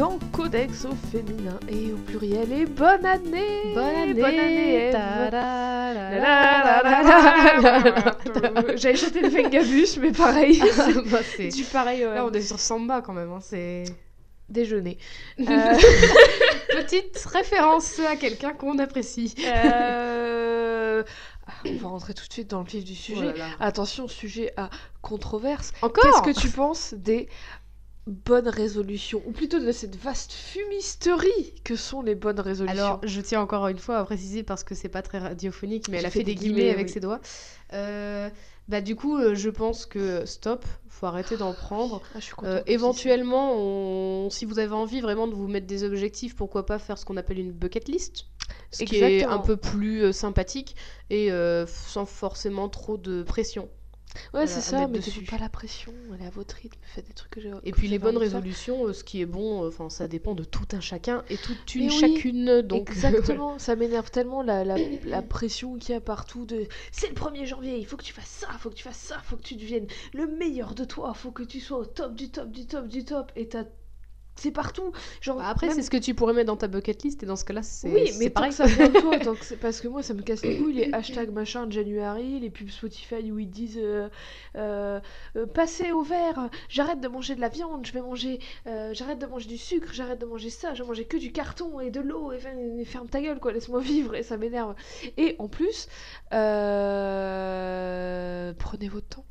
Dans Codex au féminin et au pluriel et bonne année Bonne année, Bonne. J'avais chanté le Fengabus mais pareil Bah, c'est- Du pareil ouais. Là, on est sur Samba quand même. hein, C'est déjeuner. petite référence à quelqu'un qu'on apprécie. Euh, ah, On va rentrer tout de suite dans le vif du sujet. Oh. Attention, sujet à controverse. Encore Qu'est-ce que tu penses des bonnes résolutions Ou plutôt de cette vaste fumisterie que sont les bonnes résolutions Alors, je tiens encore une fois à préciser parce que c'est pas très radiophonique, mais elle a fait, des guillemets, avec oui. ses doigts. Euh, bah, du coup, euh, je pense que stop, faut arrêter d'en prendre. Ah, je suis contente Euh, éventuellement, on- si vous avez envie vraiment de vous mettre des objectifs, pourquoi pas faire ce qu'on appelle une bucket list Ce qui est un peu plus sympathique et sans forcément trop de pression. Ouais, c'est ça, faites pas la pression, allez à votre rythme, faites des trucs que j'ai. Et puis les bonnes résolutions, euh, ce qui est bon, enfin ça dépend de tout un chacun et toute une oui, chacune. Donc Exactement, ça m'énerve tellement la, la, la pression qu'il y a partout de c'est le 1er janvier, il faut que tu fasses ça, il faut que tu fasses ça, il faut que tu deviennes le meilleur de toi, il faut que tu sois au top du top du top du top et t'as c'est partout. Genre Bah, Après, même- c'est ce que tu pourrais mettre dans ta bucket list et dans ce cas-là, c'est Oui, mais tant pareil. que ça vient de toi, tant que parce que moi ça me casse les couilles les hashtags machin de January, les pubs Spotify où ils disent euh, euh, euh, passez au vert, j'arrête de manger de la viande, je vais manger, j'arrête de manger du sucre, j'arrête de manger ça, je vais manger que du carton et de l'eau et, et ferme ta gueule quoi, laisse-moi vivre et ça m'énerve. Et en plus, prenez votre temps,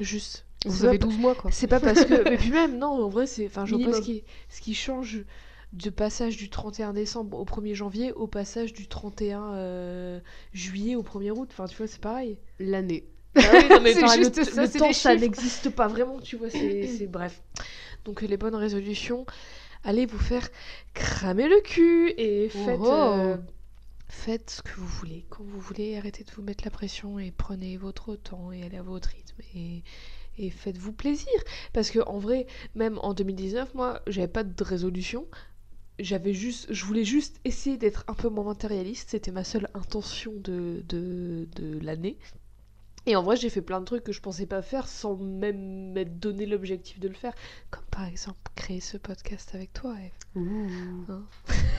juste. Vous avez pas- 12 mois quoi. c'est pas parce que. Mais puis même, non, en vrai, c'est. Enfin, je vois pas ce qui, ce qui change de passage du 31 décembre au 1er janvier au passage du 31 euh, juillet au 1er août. Enfin, tu vois, c'est pareil. L'année. pareil, juste le- ça, le c'est temps, ça n'existe pas vraiment, tu vois. C'est bref. Donc, les bonnes résolutions, allez vous faire cramer le cul et faites. Oh. euh, Faites ce que vous voulez, quand vous voulez, arrêtez de vous mettre la pression et prenez votre temps et allez à votre rythme et, et faites-vous plaisir. Parce que en vrai, même en 2019, moi, j'avais pas de résolution. J'avais juste, je voulais juste essayer d'être un peu moins matérialiste. C'était ma seule intention de, de, de l'année. Et en vrai, j'ai fait plein de trucs que je pensais pas faire sans même m'être donné l'objectif de le faire. Comme par exemple créer ce podcast avec toi, Eve.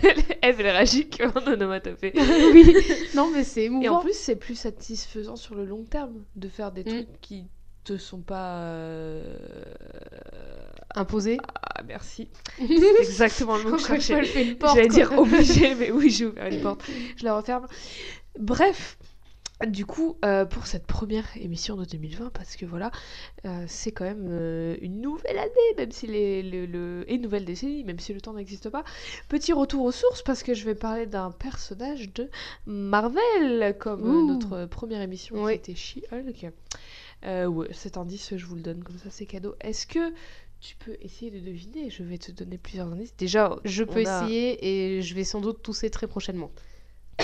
Eve, elle réagit un onomatopée. oui. Non mais c'est émouvant. Et en plus, c'est plus satisfaisant sur le long terme de faire des Mm. trucs qui te sont pas. euh, imposé. Ah, merci. C'est exactement le mot que je cherchais. J'allais dire obligé, mais oui, j'ai ouvert une porte. Je la referme. Bref. Du coup, euh, pour cette première émission de 2020, parce que voilà, euh, c'est quand même euh, une nouvelle année, même si les, le, le- et nouvelle décennie, même si le temps n'existe pas. Petit retour aux sources, parce que je vais parler d'un personnage de Marvel, comme notre première émission Oui. qui était She-Hulk. Euh, ouais, cet indice, je vous le donne comme ça, c'est cadeau. Est-ce que tu peux essayer de deviner? Je vais te donner plusieurs indices. Déjà, Je peux a- essayer et je vais sans doute tousser très prochainement.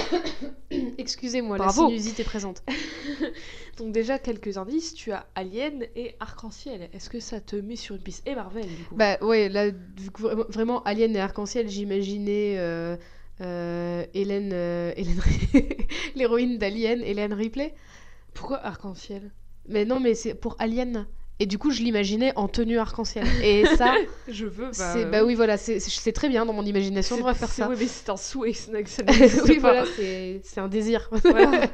Excusez-moi, la sinusite est présente. Donc déjà quelques indices, tu as Alien et Arc-en-Ciel. Est-ce que ça te met sur une piste? Et Marvel du coup. Bah ouais, là, du coup, vraiment- Alien et Arc-en-Ciel, j'imaginais euh, euh, Hélène, euh, l'héroïne d'Alien, Hélène Ripley. Pourquoi Arc-en-Ciel? Mais non, mais c'est pour Alien. Et du coup, je l'imaginais en tenue arc-en-ciel. Et ça, Je veux. c'est bah oui, voilà, c'est très bien dans mon imagination, on devrait faire ça. Oui, mais c'est un souhait, ça oui, voilà, c'est un désir. Voilà.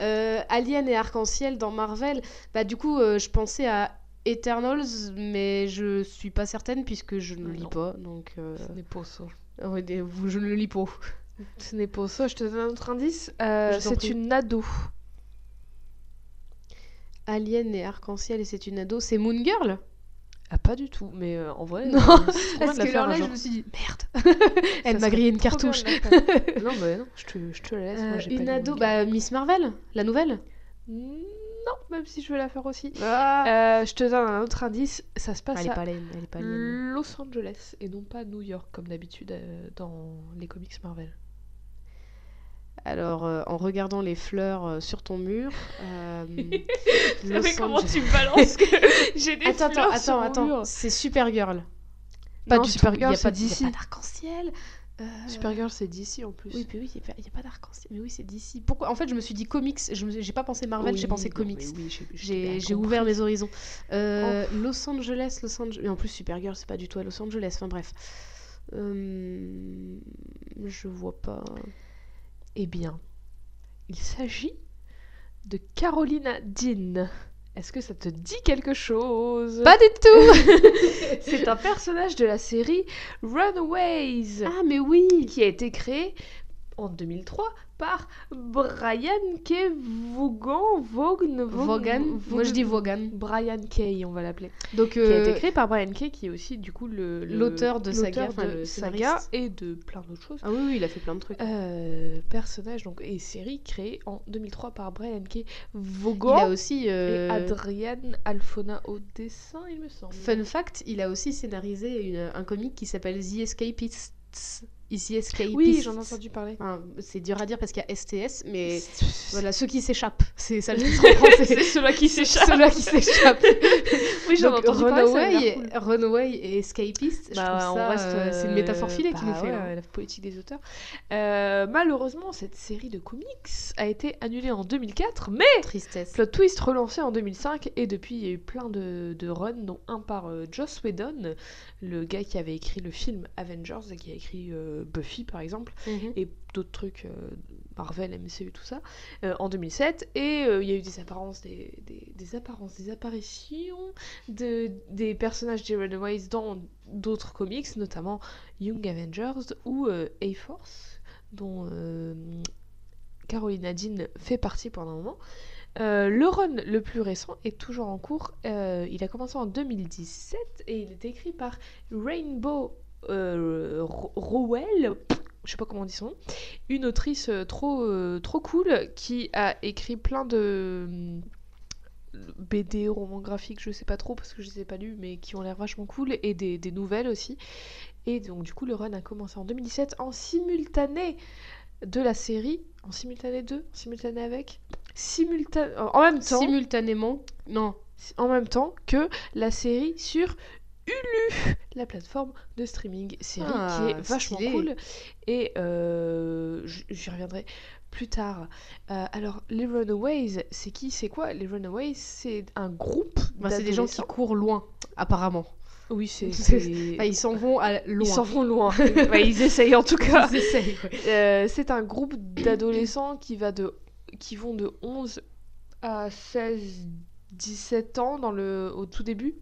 Euh, Alien et Arc-en-Ciel dans Marvel, bah du coup, euh, je pensais à Eternals, mais je suis pas certaine puisque je ne le lis Non. pas, donc... euh, Ce n'est pas ça. vous- je ne le lis pas. Ce n'est pas ça. Je te donne un autre indice. Euh, c'est une ado. Alien et Arc-en-Ciel et c'est une ado, c'est Moon Girl Ah, pas du tout. Mais euh, en vrai. Non, euh, Parce que là, je me suis dit, merde Elle m'a grillé une cartouche. non, mais non, je te, je te la laisse. moi, Euh, pas une lu ado, bah Miss Marvel, la nouvelle Non, même si je veux la faire aussi. Ah Euh, je te donne un autre indice. Ça se passe Elle est à pas laine, elle est pas laine. Los Angeles et non pas New York comme d'habitude dans les comics Marvel. Alors, euh, en regardant les fleurs euh, sur ton mur, euh, mais comment Angeles- tu me balances que j'ai des Attends, fleurs attends, sur attends, mon attends, mur c'est Supergirl. Non, du tout, Supergirl, c'est pas, d'ici. pas d'arc-en-ciel. Euh, Supergirl, c'est d'ici en plus. Oui, puis oui, il n'y a, pas d'arc-en-ciel. Mais oui, c'est d'ici. Pourquoi En fait, je me suis dit comics. Je me- j'ai pas pensé Marvel, j'ai pensé non, comics. mais oui, j'ai- ouvert mes horizons. Euh, Los Angeles, Los Angeles. Mais en plus, Supergirl, c'est pas du tout à Los Angeles. Enfin bref. Euh, Je vois pas. Eh bien, il s'agit de Carolina Dean. Est-ce que ça te dit quelque chose? Pas du tout. C'est un personnage de la série Runaways. Ah, mais oui. Qui a été créé en 2003 par Brian K. Vaughan. Vaughan, Vaughan. Moi, je dis Vaughan. Brian Kay, on va l'appeler. Donc, Qui a euh, été créé par Brian Kay, qui est aussi du coup le L'auteur de Saga, de le Saga et de plein d'autres choses. Ah oui, oui, il a fait plein de trucs. Euh, personnage donc et série créée en 2003 par Brian K. il Vaughan a aussi. et euh, Adrienne Alfona au dessin, il me semble. Fun fact, il a aussi scénarisé une- un comic qui s'appelle The Escapists. The Escapists. Oui, j'en ai entendu parler. Enfin, c'est dur à dire parce qu'il y a STS, mais Voilà, ceux qui s'échappent. C'est ça le titre en français. c'est ceux-là qui s'échappent. Ceux-là qui s'échappent. Oui, j'en ai entendu parler, Runaway, cool. Runaway et Escapist, je Bah, trouve ça, reste, euh, c'est une métaphore filée qui bah nous fait. ouais, hein. la poétique des auteurs. Euh, malheureusement, cette série de comics a été annulée en 2004, mais Tristesse. Plot Twist relancé en 2005 et depuis il y a eu plein de, de runs, dont un par euh, Joss Whedon, le gars qui avait écrit le film Avengers et qui a écrit Buffy par exemple Mhm. et d'autres trucs euh, Marvel, MCU, tout ça, euh, en 2007. Et euh, il y a eu des apparences, des, des, des apparences, des apparitions de, des personnages des Runaways dans d'autres comics, notamment Young Avengers ou euh, A-Force, dont euh, Carolina Dean fait partie pendant un moment. Euh, le run le plus récent est toujours en cours. Euh, il a commencé en 2017 et il est écrit par Rainbow euh, Rowell. Je sais pas comment on dit son nom. Une autrice euh, trop, euh, trop cool qui a écrit plein de BD, romans graphiques, je sais pas trop parce que je les ai pas lus, mais qui ont l'air vachement cool et des, des nouvelles aussi. Et donc, du coup, le run a commencé en 2017 en simultané de la série. En simultané de En simultané avec Simultané. En même temps Simultanément, non, en même temps que la série sur Hulu, la plateforme de streaming série Ah, qui est vachement stylé. cool. Et euh, j'y reviendrai plus tard. Euh, alors, les Runaways, c'est qui C'est quoi? Les Runaways, c'est un groupe. Bah, c'est des gens qui courent loin, apparemment. Oui, c'est. Enfin, ils s'en vont à loin. Ils s'en vont loin. Ils essayent en tout cas. Ils essayent, ouais. Euh, c'est un groupe d'adolescents qui, va de, qui vont de 11 à 16, 17 ans dans le, au tout début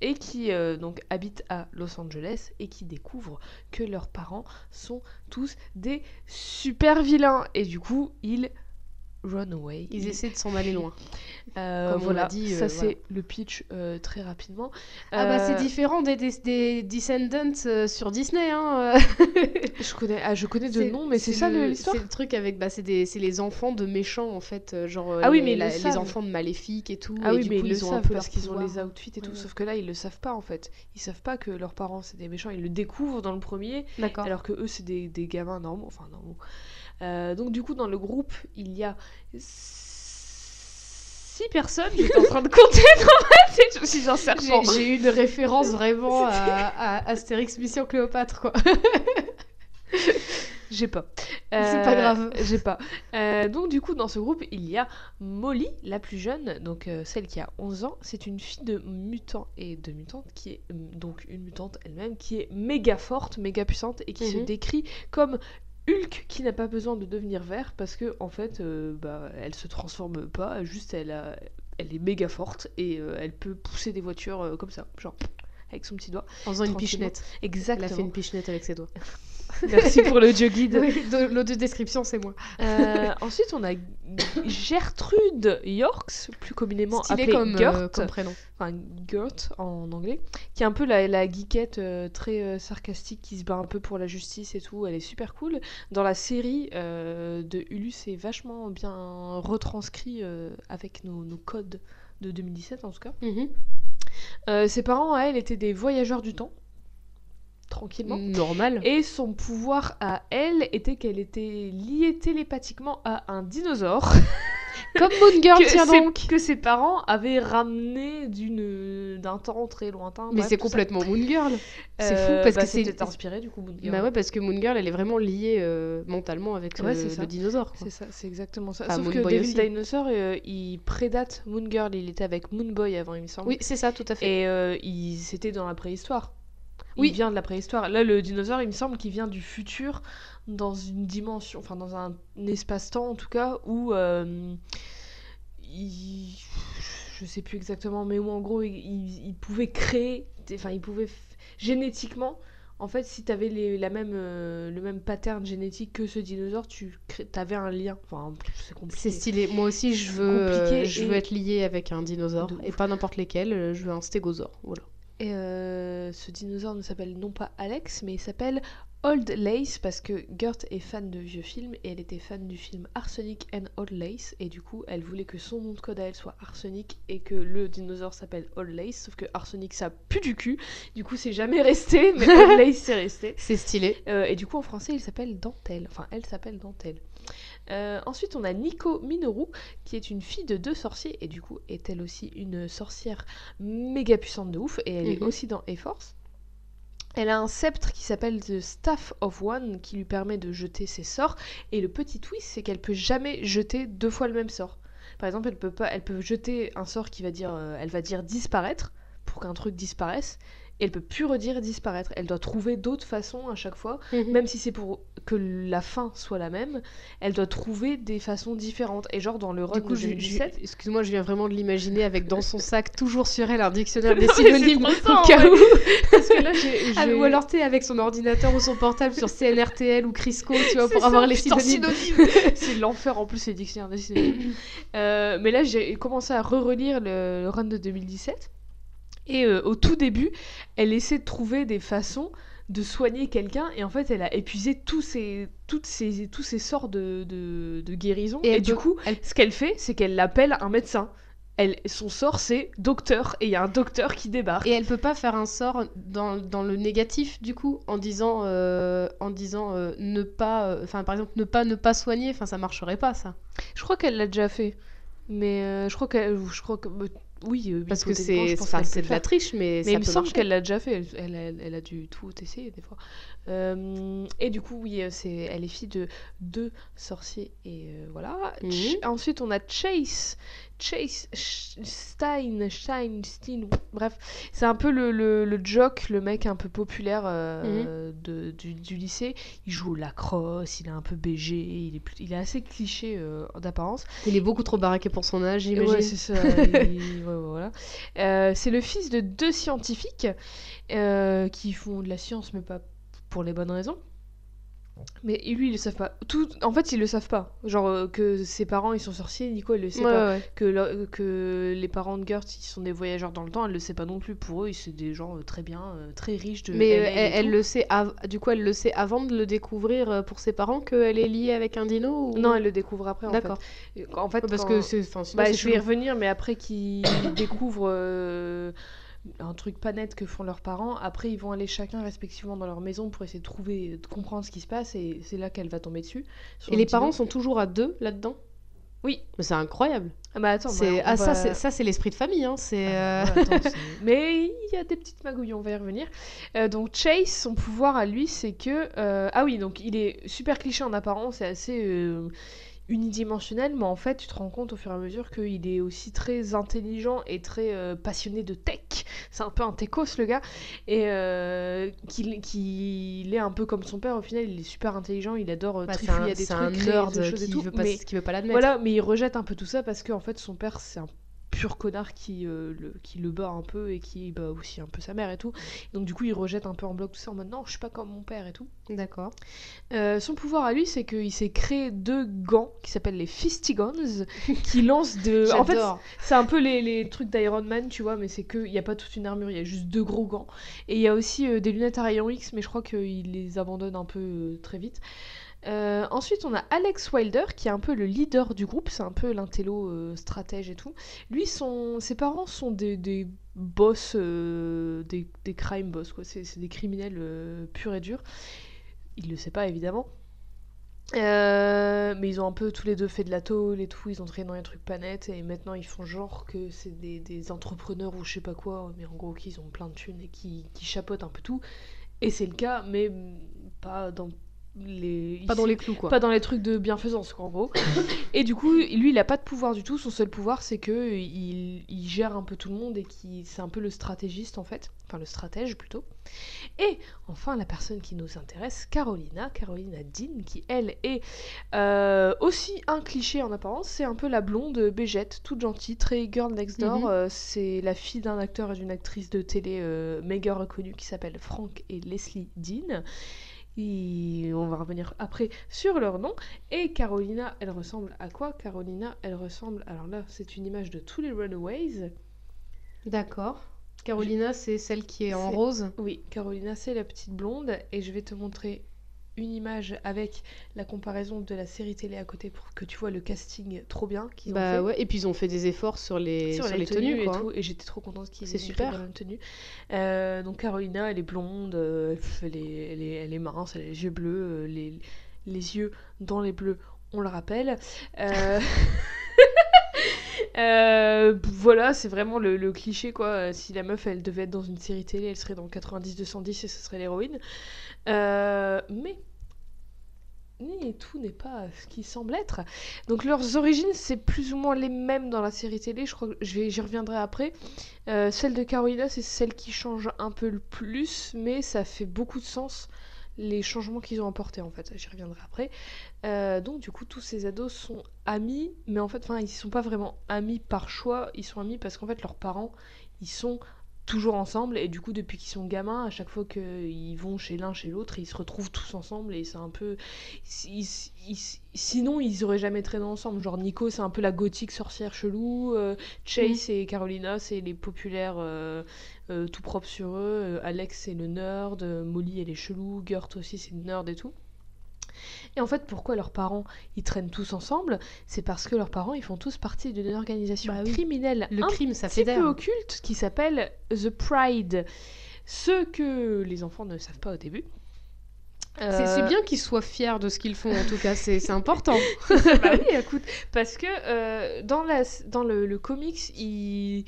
et qui euh, donc habitent à Los Angeles et qui découvrent que leurs parents sont tous des super vilains. Et du coup ils run away. Ils essaient de s'en aller loin. Euh, comme on voilà, l'a dit, ça euh, c'est voilà. le pitch euh, très rapidement. Ah bah c'est différent des, des, des Descendants sur Disney. Hein. Je connais, ah, je connais de nom, mais c'est ça l'histoire C'est le truc avec, bah, c'est les enfants de méchants en fait, genre Ah oui, mais ils le la- les enfants de maléfiques et tout. Ah et oui, du mais coup, ils le un savent peu parce qu'ils ont les outfits et tout. Ouais. Sauf que là, ils le savent pas en fait. Ils savent pas que leurs parents c'est des méchants. Ils le découvrent dans le premier, D'accord. alors que eux c'est des, des gamins normaux. Enfin normaux. Euh, donc du coup, dans le groupe, il y a six personnes. J'étais en train de compter dans ma tête. Je me suis dit, un J'ai eu une référence vraiment à, à Astérix Mission Cléopâtre quoi. J'ai pas. C'est pas grave. J'ai pas. Euh, donc du coup, dans ce groupe, il y a Molly, la plus jeune, donc euh, celle qui a 11 ans. C'est une fille de mutant et de mutante qui est euh, donc une mutante elle-même qui est méga forte, méga puissante et qui se Mhm. décrit comme Hulk qui n'a pas besoin de devenir vert parce que en fait, euh, bah, elle se transforme pas, juste elle a, elle est méga forte et euh, elle peut pousser des voitures euh, comme ça, genre avec son petit doigt. En faisant une pichenette. Elle Exactement. a fait une pichenette avec ses doigts. Merci pour dieu guide. L'audio description c'est moi. Euh, ensuite, on a Gertrude Yorks, plus communément Stylé appelée comme, euh, Gert, comme prénom. enfin Gert en anglais, qui est un peu la, la geekette euh, très sarcastique qui se bat un peu pour la justice et tout. Elle est super cool. Dans la série de Hulu, c'est vachement bien retranscrit avec nos, nos codes de 2017 en tout cas. Mhm. Euh, ses parents, à elle, étaient des voyageurs du temps, tranquillement. Normal. Et son pouvoir à elle était qu'elle était liée télépathiquement à un dinosaure. Comme Moon Girl, tiens donc que ses parents avaient ramené d'une d'un temps très lointain. Mais c'est ça. complètement Moon Girl. C'est fou, Euh, parce bah, que c'est- inspiré du coup Moon Girl. Bah ouais, parce que Moon Girl, elle est vraiment liée euh, mentalement avec Ouais, euh, le dinosaure. C'est ça, c'est exactement ça. Ah, Sauf Moon que Boy Devil aussi. Dinosaur, euh, il prédate Moon Girl. Il était avec Moon Boy avant, il me semble. Oui, c'est ça, tout à fait. Et euh, il c'était dans la préhistoire. Oui. Il vient de la préhistoire. Là, le dinosaure, il me semble qu'il vient du futur dans une dimension, enfin dans un, espace-temps en tout cas, où euh, il- je sais plus exactement, mais où en gros, il, pouvait créer, enfin, il pouvait génétiquement. En fait, si tu avais la même, euh, le même pattern génétique que ce dinosaure, tu avais un lien. Enfin, c'est compliqué. C'est stylé. Moi aussi, je veux, je et- veux être lié avec un dinosaure. Et pas n'importe lesquels. Je veux un stégosaure. Voilà. Et euh, ce dinosaure ne s'appelle non pas Alex, mais il s'appelle Old Lace parce que Gert est fan de vieux films et elle était fan du film Arsenic and Old Lace. Et du coup elle voulait que son nom de code à elle soit Arsenic et que le dinosaure s'appelle Old Lace sauf que Arsenic ça pue du cul. Du coup c'est jamais resté mais Old Lace c'est resté. C'est stylé. Euh, et du coup en français il s'appelle Dentelle. Enfin elle s'appelle Dentelle Euh, ensuite, on a Nico Minoru, qui est une fille de deux sorciers, et du coup est elle aussi une sorcière méga puissante de ouf, et elle est Mhm. aussi dans A-Force. Elle a un sceptre qui s'appelle The Staff of One, qui lui permet de jeter ses sorts, et le petit twist, c'est qu'elle peut jamais jeter deux fois le même sort. Par exemple, elle peut, pas, elle peut jeter un sort qui va dire, euh, elle va dire disparaître, pour qu'un truc disparaisse, et elle peut plus redire disparaître. Elle doit trouver d'autres façons à chaque fois, même si c'est pour que la fin soit la même, elle doit trouver des façons différentes. Et genre dans le coup, de je- je- 2017, excuse-moi, je viens vraiment de l'imaginer avec dans son sac, toujours sur elle, un dictionnaire des synonymes au cas où. parce que là j'ai... Ah, ou alors, t'es avec son ordinateur ou son portable sur CNRTL ou Crisco, tu vois, pour ça, avoir les synonymes. c'est l'enfer en plus ces dictionnaires des synonymes. Euh, mais là j'ai commencé à re-relire le, le run de 2017 et euh, au tout début elle essaie de trouver des façons de soigner quelqu'un et en fait elle a épuisé tous ses, toutes ses, tous ses sorts de, de, de guérison Et du peut- coup elle- ce qu'elle fait c'est qu'elle appelle un médecin. Elle, son sort c'est docteur et il y a un docteur qui débarque. Et elle peut pas faire un sort dans, dans le négatif du coup en disant euh, en disant euh, ne pas euh, enfin par exemple ne pas ne pas soigner enfin ça marcherait pas ça Je crois qu'elle l'a déjà fait. Mais euh, je crois qu'elle. Je crois que. Bah, oui, euh, parce que c'est de la triche mais, Mais ça il me semble qu'elle l'a déjà fait. Elle, elle elle a dû tout essayer des fois. Euh, et du coup, oui, euh, c'est, elle est fille de deux sorciers. Et euh, voilà. Mhm. Ensuite, on a Chase. Chase Stein, Stein, Stein. Bref, c'est un peu le, le, le jock, le mec un peu populaire euh, de, du, du lycée. Il joue au lacrosse, il est un peu BG, il est, il est assez cliché euh, d'apparence. il est beaucoup trop baraqué pour son âge j'imagine Ouais, c'est ça. il- ouais, voilà. Euh, c'est le fils de deux scientifiques qui font de la science, mais pas pour les bonnes raisons. Mais lui, ils le savent pas. Tout... En fait, ils le savent pas. Genre euh, que ses parents, ils sont sorciers, Nico, elle le sait Ouais, pas. ouais. Que, le- que les parents de Gert, ils sont des voyageurs dans le temps, elle le sait pas non plus. Pour eux, c'est des gens euh, très bien, euh, très riches de mais elle, le sait av- du coup elle le sait avant de le découvrir pour ses parents qu'elle est liée avec un dino ou... Non, elle le découvre après, en fait. d'accord En fait, Ouais, parce quand- que c'est enfin sinon, Bah, je vais y revenir, mais après qu'ils découvrent euh, un truc pas net que font leurs parents, après ils vont aller chacun respectivement dans leur maison pour essayer de trouver, de comprendre ce qui se passe, et c'est là qu'elle va tomber dessus. sur et les parents sont toujours à deux là-dedans? Oui. mais c'est incroyable Ah bah attends, c'est bah, ah ça va- c'est ça c'est l'esprit de famille hein c'est Ah, euh, c'est- Mais il y a des petites magouilles, on va y revenir. Euh, donc Chase, son pouvoir à lui, c'est que... euh, Ah oui, donc il est super cliché en apparence, c'est assez unidimensionnel, mais en fait tu te rends compte au fur et à mesure qu'il est aussi très intelligent et très euh, passionné de tech. C'est un peu un techos le gars. Et euh, qu'il est un peu comme son père au final, il est super intelligent, il adore euh, bah, c'est trifouiller un, des trucs, un créer nerd des choses et qui tout, veut pas mais- qui veut pas l'admettre voilà, mais il rejette un peu tout ça parce qu'en fait son père c'est un pur connard qui, euh, le, qui le bat un peu et qui bat aussi un peu sa mère et tout. Donc du coup il rejette un peu en bloc tout ça en mode non je suis pas comme mon père et tout. d'accord Euh, son pouvoir à lui c'est qu'il s'est créé deux gants qui s'appellent les Fistigons qui lancent de... En fait c'est un peu les, les trucs d'Iron Man, tu vois, mais c'est que il n'y a pas toute une armure, il y a juste deux gros gants. Et il y a aussi euh, des lunettes à rayons X, mais je crois qu'il les abandonne un peu très vite. Euh, ensuite, on a Alex Wilder, qui est un peu le leader du groupe, c'est un peu l'intello euh, stratège et tout. Lui, son, ses parents sont des, boss, euh, des, crime boss, quoi. C'est des criminels purs et durs. Il le sait pas, évidemment. Mais ils ont un peu tous les deux fait de la tôle et tout, ils ont traîné dans les trucs pas nets et maintenant ils font genre que c'est des, entrepreneurs ou je sais pas quoi, mais en gros qu'ils ont plein de thunes et qui, chapotent un peu tout. Et c'est le cas, mais pas dans les... Pas dans les clous, quoi. Pas dans les trucs de bienfaisance, quoi, en gros. et du coup, lui, il a pas de pouvoir du tout. Son seul pouvoir, c'est que il, il gère un peu tout le monde et qui c'est un peu le stratégiste, en fait. Enfin, le stratège, plutôt. Et enfin, la personne qui nous intéresse, Carolina. Carolina Dean, qui, elle, est euh, aussi un cliché en apparence. C'est un peu la blonde bégette, toute gentille, très girl next door. Mhm. Euh, c'est la fille d'un acteur et d'une actrice de télé euh, méga reconnue qui s'appelle Frank et Leslie Dean. Et on va revenir après sur leur nom. Et Carolina, elle ressemble à quoi? Carolina, elle ressemble. Alors là, c'est une image de tous les Runaways. D'accord. Carolina, c'est celle qui est en rose? Oui, Carolina, c'est la petite blonde. Et je vais te montrer une image avec la comparaison de la série télé à côté pour que tu vois le casting trop bien qu'ils ont Bah fait. ouais, et puis ils ont fait des efforts sur les, sur, sur les, les tenues, tenues, et tout, et j'étais trop contente qu'ils aient super. la même tenue. Euh, donc Carolina, elle est blonde, euh, elle, est, elle, est, elle est mince, elle a les yeux bleus, euh, les, les yeux dans les bleus, on le rappelle. Euh, euh, voilà, c'est vraiment le, le cliché quoi. Si la meuf elle devait être dans une série télé, elle serait dans 90-210 et ce serait l'héroïne. Euh, mais et tout n'est pas ce qui semble être. Donc leurs origines, c'est plus ou moins les mêmes dans la série télé. Je crois que j'y reviendrai après. Euh, celle de Carolina, c'est celle qui change un peu le plus, mais ça fait beaucoup de sens les changements qu'ils ont apportés en fait. J'y reviendrai après. Euh, donc du coup, tous ces ados sont amis, mais en fait, enfin, ils sont pas vraiment amis par choix. Ils sont amis parce qu'en fait, leurs parents, ils sont toujours ensemble et du coup depuis qu'ils sont gamins à chaque fois qu'ils vont chez l'un chez l'autre ils se retrouvent tous ensemble et c'est un peu ils- ils- sinon ils auraient jamais traîné ensemble. Genre Nico c'est un peu la gothique sorcière chelou euh, Chase et Carolina c'est les populaires euh, euh, tout propre sur eux Alex c'est le nerd Molly elle est chelou Gert aussi c'est une nerd et tout et en fait, pourquoi leurs parents ils traînent tous ensemble C'est parce que leurs parents ils font tous partie d'une organisation Bah oui. criminelle Le un crime, ça petit peu occulte qui s'appelle The Pride. Ce que les enfants ne savent pas au début. C'est c'est Euh, bien qu'ils soient fiers de ce qu'ils font, en tout cas, c'est important. bah oui, écoute, parce que euh, dans, la, dans le, le comics, il...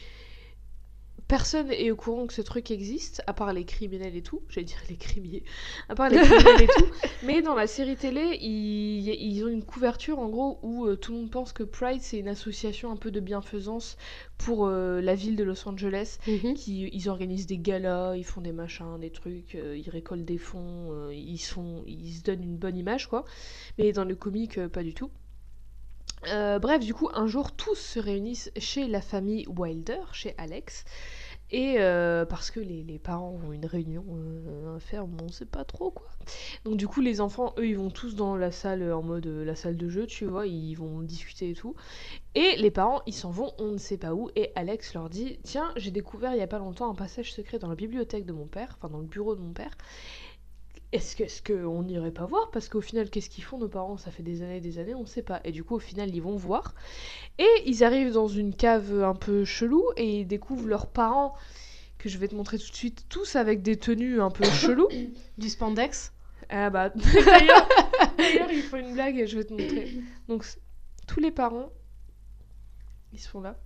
personne est au courant que ce truc existe, à part les criminels et tout. J'allais dire les crimiers, à part les criminels et tout. Mais dans la série télé, ils, ils ont une couverture en gros où euh, tout le monde pense que Pride c'est une association un peu de bienfaisance pour euh, la ville de Los Angeles Mhm. qui ils organisent des galas, ils font des machins, des trucs, euh, ils récoltent des fonds, ils sont, ils se donnent une bonne image quoi. Mais dans le comique, pas du tout. Bref, du coup, un jour, tous se réunissent chez la famille Wilder, chez Alex. Et euh, parce que les, les parents ont une réunion euh, à faire, bon, on sait pas trop quoi. Donc du coup, les enfants, eux, ils vont tous dans la salle en mode euh, la salle de jeu, tu vois, ils vont discuter et tout. Et les parents, ils s'en vont, on ne sait pas où. Et Alex leur dit Tiens, j'ai découvert il y a pas longtemps un passage secret dans la bibliothèque de mon père, enfin dans le bureau de mon père. Est-ce que, est-ce qu'on n'irait pas voir? Parce qu'au final, qu'est-ce qu'ils font nos parents? Ça fait des années et des années, on sait pas. Et du coup, au final, ils vont voir. Et ils arrivent dans une cave un peu chelou et ils découvrent leurs parents, que je vais te montrer tout de suite, tous avec des tenues un peu chelou. Du spandex Ah bah, d'ailleurs, il faut une blague et je vais te montrer. Donc, tous les parents, ils sont là.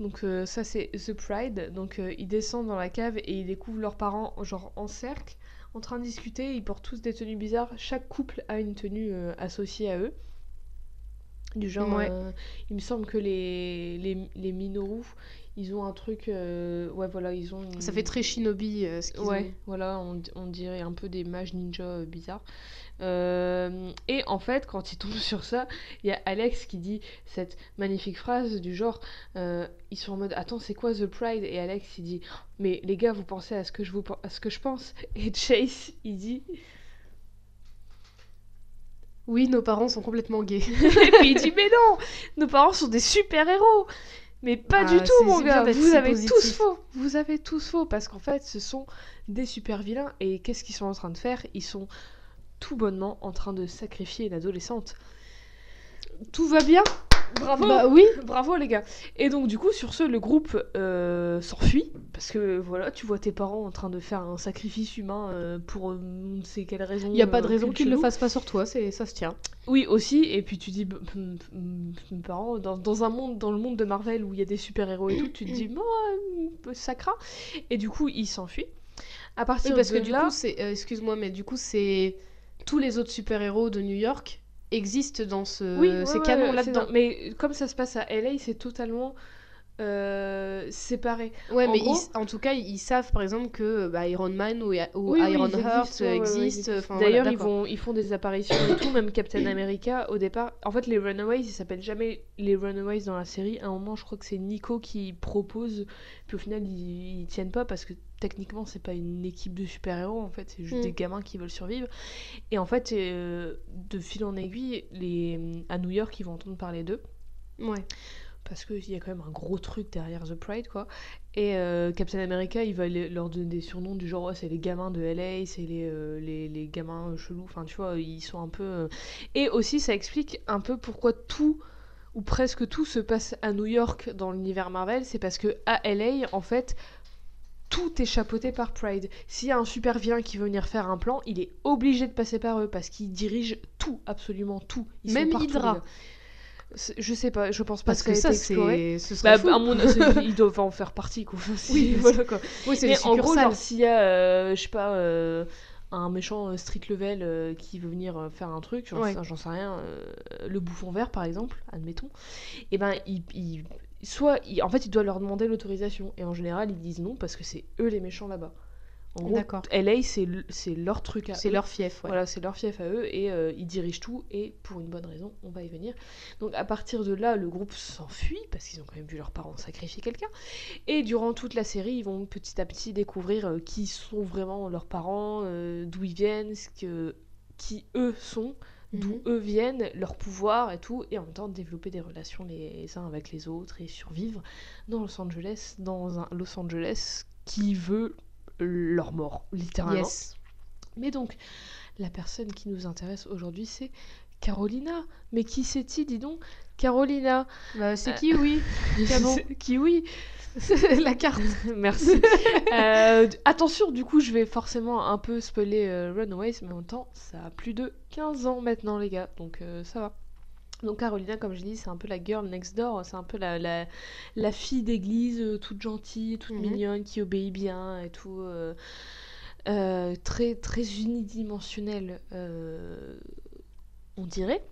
Donc, euh, ça, c'est The Pride. Donc, euh, ils descendent dans la cave et ils découvrent leurs parents, genre en cercle, en train de discuter. Ils portent tous des tenues bizarres. Chaque couple a une tenue euh, associée à eux. Du genre, Ouais. euh, il me semble que les, les, les Minoru, ils ont un truc. euh, ouais, voilà, ils ont. Ça fait très shinobi euh, ce qu'ils Ouais, ont. voilà, on, on dirait un peu des mages ninja bizarres. Euh, et en fait, quand ils tombent sur ça, il y a Alex qui dit cette magnifique phrase du genre euh, ils sont en mode Attends, c'est quoi The Pride? Et Alex il dit Mais les gars, vous pensez à ce que je, vous, à ce que je pense? Et Chase il dit Oui, nos parents sont complètement gays. Et puis il dit Mais non Nos parents sont des super-héros Mais pas Ah, du tout, mon gars Vous si avez positif. tous faux Vous avez tous faux Parce qu'en fait, ce sont des super-vilains. Et qu'est-ce qu'ils sont en train de faire? Ils sont tout bonnement en train de sacrifier une adolescente. Tout va bien Bravo Bah oui. Bravo les gars. Et donc du coup sur ce le groupe euh, s'enfuit parce que voilà tu vois tes parents en train de faire un sacrifice humain euh, pour euh, on ne sait quelle raison. Il y a pas de raison qu'ils le fassent pas sur toi, c'est ça se tient. Oui aussi et puis tu dis bah, hum, hum, mes parents dans, dans un monde dans le monde de Marvel où il y a des super héros et tout tu te dis moi ça craint et du coup il s'enfuit. À partir Oui, parce de que du là, coup, c'est. Excuse-moi, mais du coup, c'est. Tous les autres super-héros de New York existent dans ce... oui, ces ouais, canons là-dedans. dans- Mais comme ça se passe à LA, c'est totalement euh, séparé. Ouais, En mais gros- ils- en tout cas, ils savent par exemple que bah, Iron Man ou, ou Oui, oui, Iron Heart existent, enfin, D'ailleurs, voilà, ils, d'accord. vont, ils font des apparitions et tout, même Captain America au départ. En fait, les Runaways, ils s'appellent jamais les Runaways dans la série. À un moment, je crois que c'est Nico qui propose, puis au final, ils, ils tiennent pas parce que techniquement, c'est pas une équipe de super-héros, en fait, c'est juste Mm. des gamins qui veulent survivre. Et en fait, euh, de fil en aiguille, les, à New York, ils vont entendre parler d'eux Ouais. parce qu'il y a quand même un gros truc derrière The Pride, quoi. Et euh, Captain America, il va leur donner des surnoms du genre, c'est les gamins de LA, c'est les, euh, les, les gamins chelous, enfin, tu vois, ils sont un peu... Et aussi, ça explique un peu pourquoi tout, ou presque tout, se passe à New York dans l'univers Marvel, c'est parce que à LA, en fait... Tout est chapeauté par Pride. S'il y a un super vilain qui veut venir faire un plan, il est obligé de passer par eux parce qu'ils dirigent tout, absolument tout. Ils Même Hydra. C'est- Je sais pas, je pense pas Parce que que ça, c'est. Ce Bah, fou. à mon ils doivent en faire partie, quoi. Oui, voilà, quoi. Oui, c'est Mais en gros, s'il y a, euh, je sais pas, euh, un méchant euh, street level euh, qui veut venir faire un truc, j'en Ouais. sais, rien, le bouffon vert, par exemple, admettons, et ben, il, il- soit, il- en fait, il doit leur demander l'autorisation, et en général, ils disent non parce que c'est eux les méchants là-bas. En gros, D'accord. LA, c'est le- c'est leur truc à C'est leur fief, ouais. Voilà, c'est leur fief à eux et euh, ils dirigent tout et pour une bonne raison, on va y venir. Donc à partir de là, le groupe s'enfuit parce qu'ils ont quand même vu leurs parents sacrifier quelqu'un. Et durant toute la série, ils vont petit à petit découvrir euh, qui sont vraiment leurs parents, euh, d'où ils viennent, ce que, qui eux sont, d'où Mhm. eux viennent, leur pouvoir et tout, et en même temps développer des relations les uns avec les autres et survivre dans Los Angeles, dans un Los Angeles qui veut leur mort, littéralement. Yes. Mais donc, la personne qui nous intéresse aujourd'hui, c'est Carolina. Mais qui c'est-il, dis donc? Carolina. Bah, c'est Euh, qui, oui? C'est- Qui, oui? La carte. Merci. Euh, attention, du coup, je vais forcément un peu spoiler euh, Runaways, mais en même temps, ça a plus de 15 ans maintenant, les gars, donc euh, ça va. Donc Carolina, comme je dis, c'est un peu la girl next door, c'est un peu la, la, la fille d'église, toute gentille, toute Mhm. mignonne, qui obéit bien et tout. très, très unidimensionnelle, on dirait.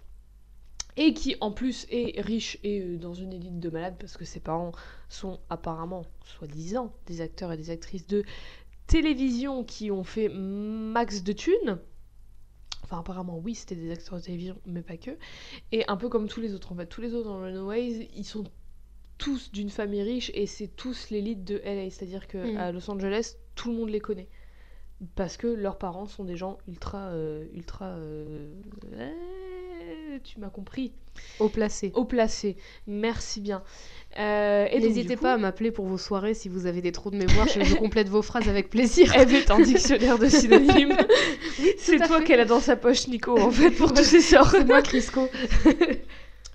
Et qui en plus est riche et euh, dans une élite de malades parce que ses parents sont apparemment, soi-disant, des acteurs et des actrices de télévision qui ont fait max de thunes. Enfin, apparemment, oui, c'était des acteurs de télévision, mais pas que. Et un peu comme tous les autres, en fait. Tous les autres dans Runaways, ils sont tous d'une famille riche et c'est tous l'élite de LA. C'est-à-dire que Mm. à Los Angeles, tout le monde les connaît. Parce que leurs parents sont des gens ultra. euh, ultra. euh, tu m'as compris. Au placé. Haut placé. Merci bien. Euh, et N'hésitez coup, pas à m'appeler pour vos soirées si vous avez des trous de mémoire. Je, je complète vos phrases avec plaisir. Eve est un dictionnaire de synonymes. c'est toi qu'elle a dans sa poche, Nico, en fait, pour tous ses sorts. Moi, Crisco.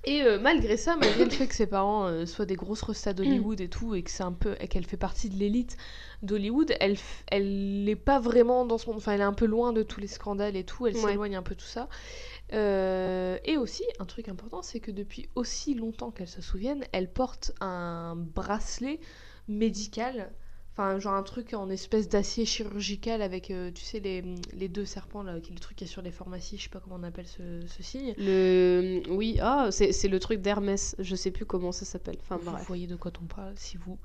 Et euh, malgré ça, malgré le fait que ses parents euh, soient des grosses restas d'Hollywood et tout, et que c'est un peu, et qu'elle fait partie de l'élite d'Hollywood, elle, elle n'est pas vraiment dans ce monde. Enfin, elle est un peu loin de tous les scandales et tout. Elle Ouais. s'éloigne un peu de tout ça. Euh, et aussi, un truc important, c'est que depuis aussi longtemps qu'elle se souvienne, elle porte un bracelet médical. Enfin, genre un truc en espèce d'acier chirurgical avec, euh, tu sais, les, les deux serpents, là, le truc qu'il y a sur les pharmacies, je sais pas comment on appelle ce, ce signe. Le... Oui, ah, c'est c'est le truc d'Hermès. Je sais plus comment ça s'appelle. Enfin, Vous voyez de quoi on parle si vous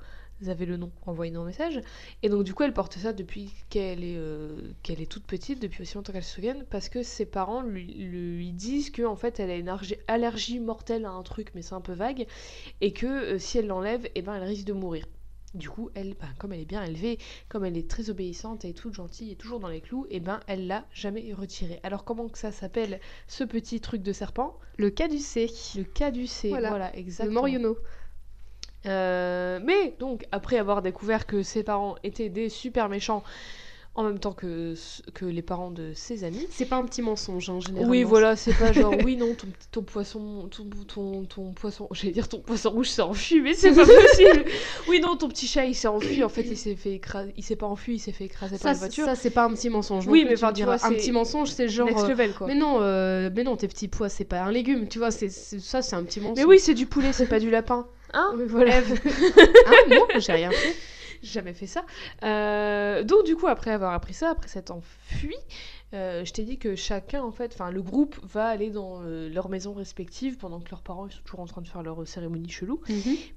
avez le nom, envoyez-nous un message. Et donc du coup, elle porte ça depuis qu'elle est, euh, qu'elle est toute petite, depuis aussi longtemps qu'elle se souvienne, parce que ses parents lui, lui disent que en fait, elle a une allergie, mortelle à un truc, mais c'est un peu vague, et que euh, si elle l'enlève, eh ben, elle risque de mourir. Du coup, elle, ben, comme elle est bien élevée, comme elle est très obéissante et toute gentille et toujours dans les clous, et ben, elle l'a jamais retiré. Alors comment que ça s'appelle ce petit truc de serpent? Le caducé. Le caducé. Voilà. Voilà, Le exactement. Moriono. Euh, mais donc, après avoir découvert que ses parents étaient des super méchants, en même temps que, que les parents de ses amis. C'est pas un petit mensonge, en général. Oui, voilà, c'est pas genre, oui, non, ton, ton poisson, ton, ton, ton poisson, j'allais dire ton poisson rouge s'est enfui, mais c'est pas possible. oui, non, ton petit chat, il s'est enfui, en fait, il s'est fait écraser, il s'est pas enfui, il s'est fait écraser Ça, par c'est- voiture. ça c'est pas un petit mensonge. Oui, mais diras. vois, un petit mensonge, c'est genre. Next euh, level, quoi. Mais non, euh, mais non, tes petits pois, c'est pas un légume, tu vois, c'est- ça, c'est un petit mensonge. Mais oui, c'est du poulet, c'est pas du lapin. Hein Mais voilà. Hein, non, j'ai rien fait. J'ai jamais fait ça. Euh, donc du coup, après avoir appris ça, après s'être enfui, euh, je t'ai dit que chacun, en fait, enfin le groupe va aller dans euh, leur maison respective pendant que leurs parents ils sont toujours en train de faire leur cérémonie chelou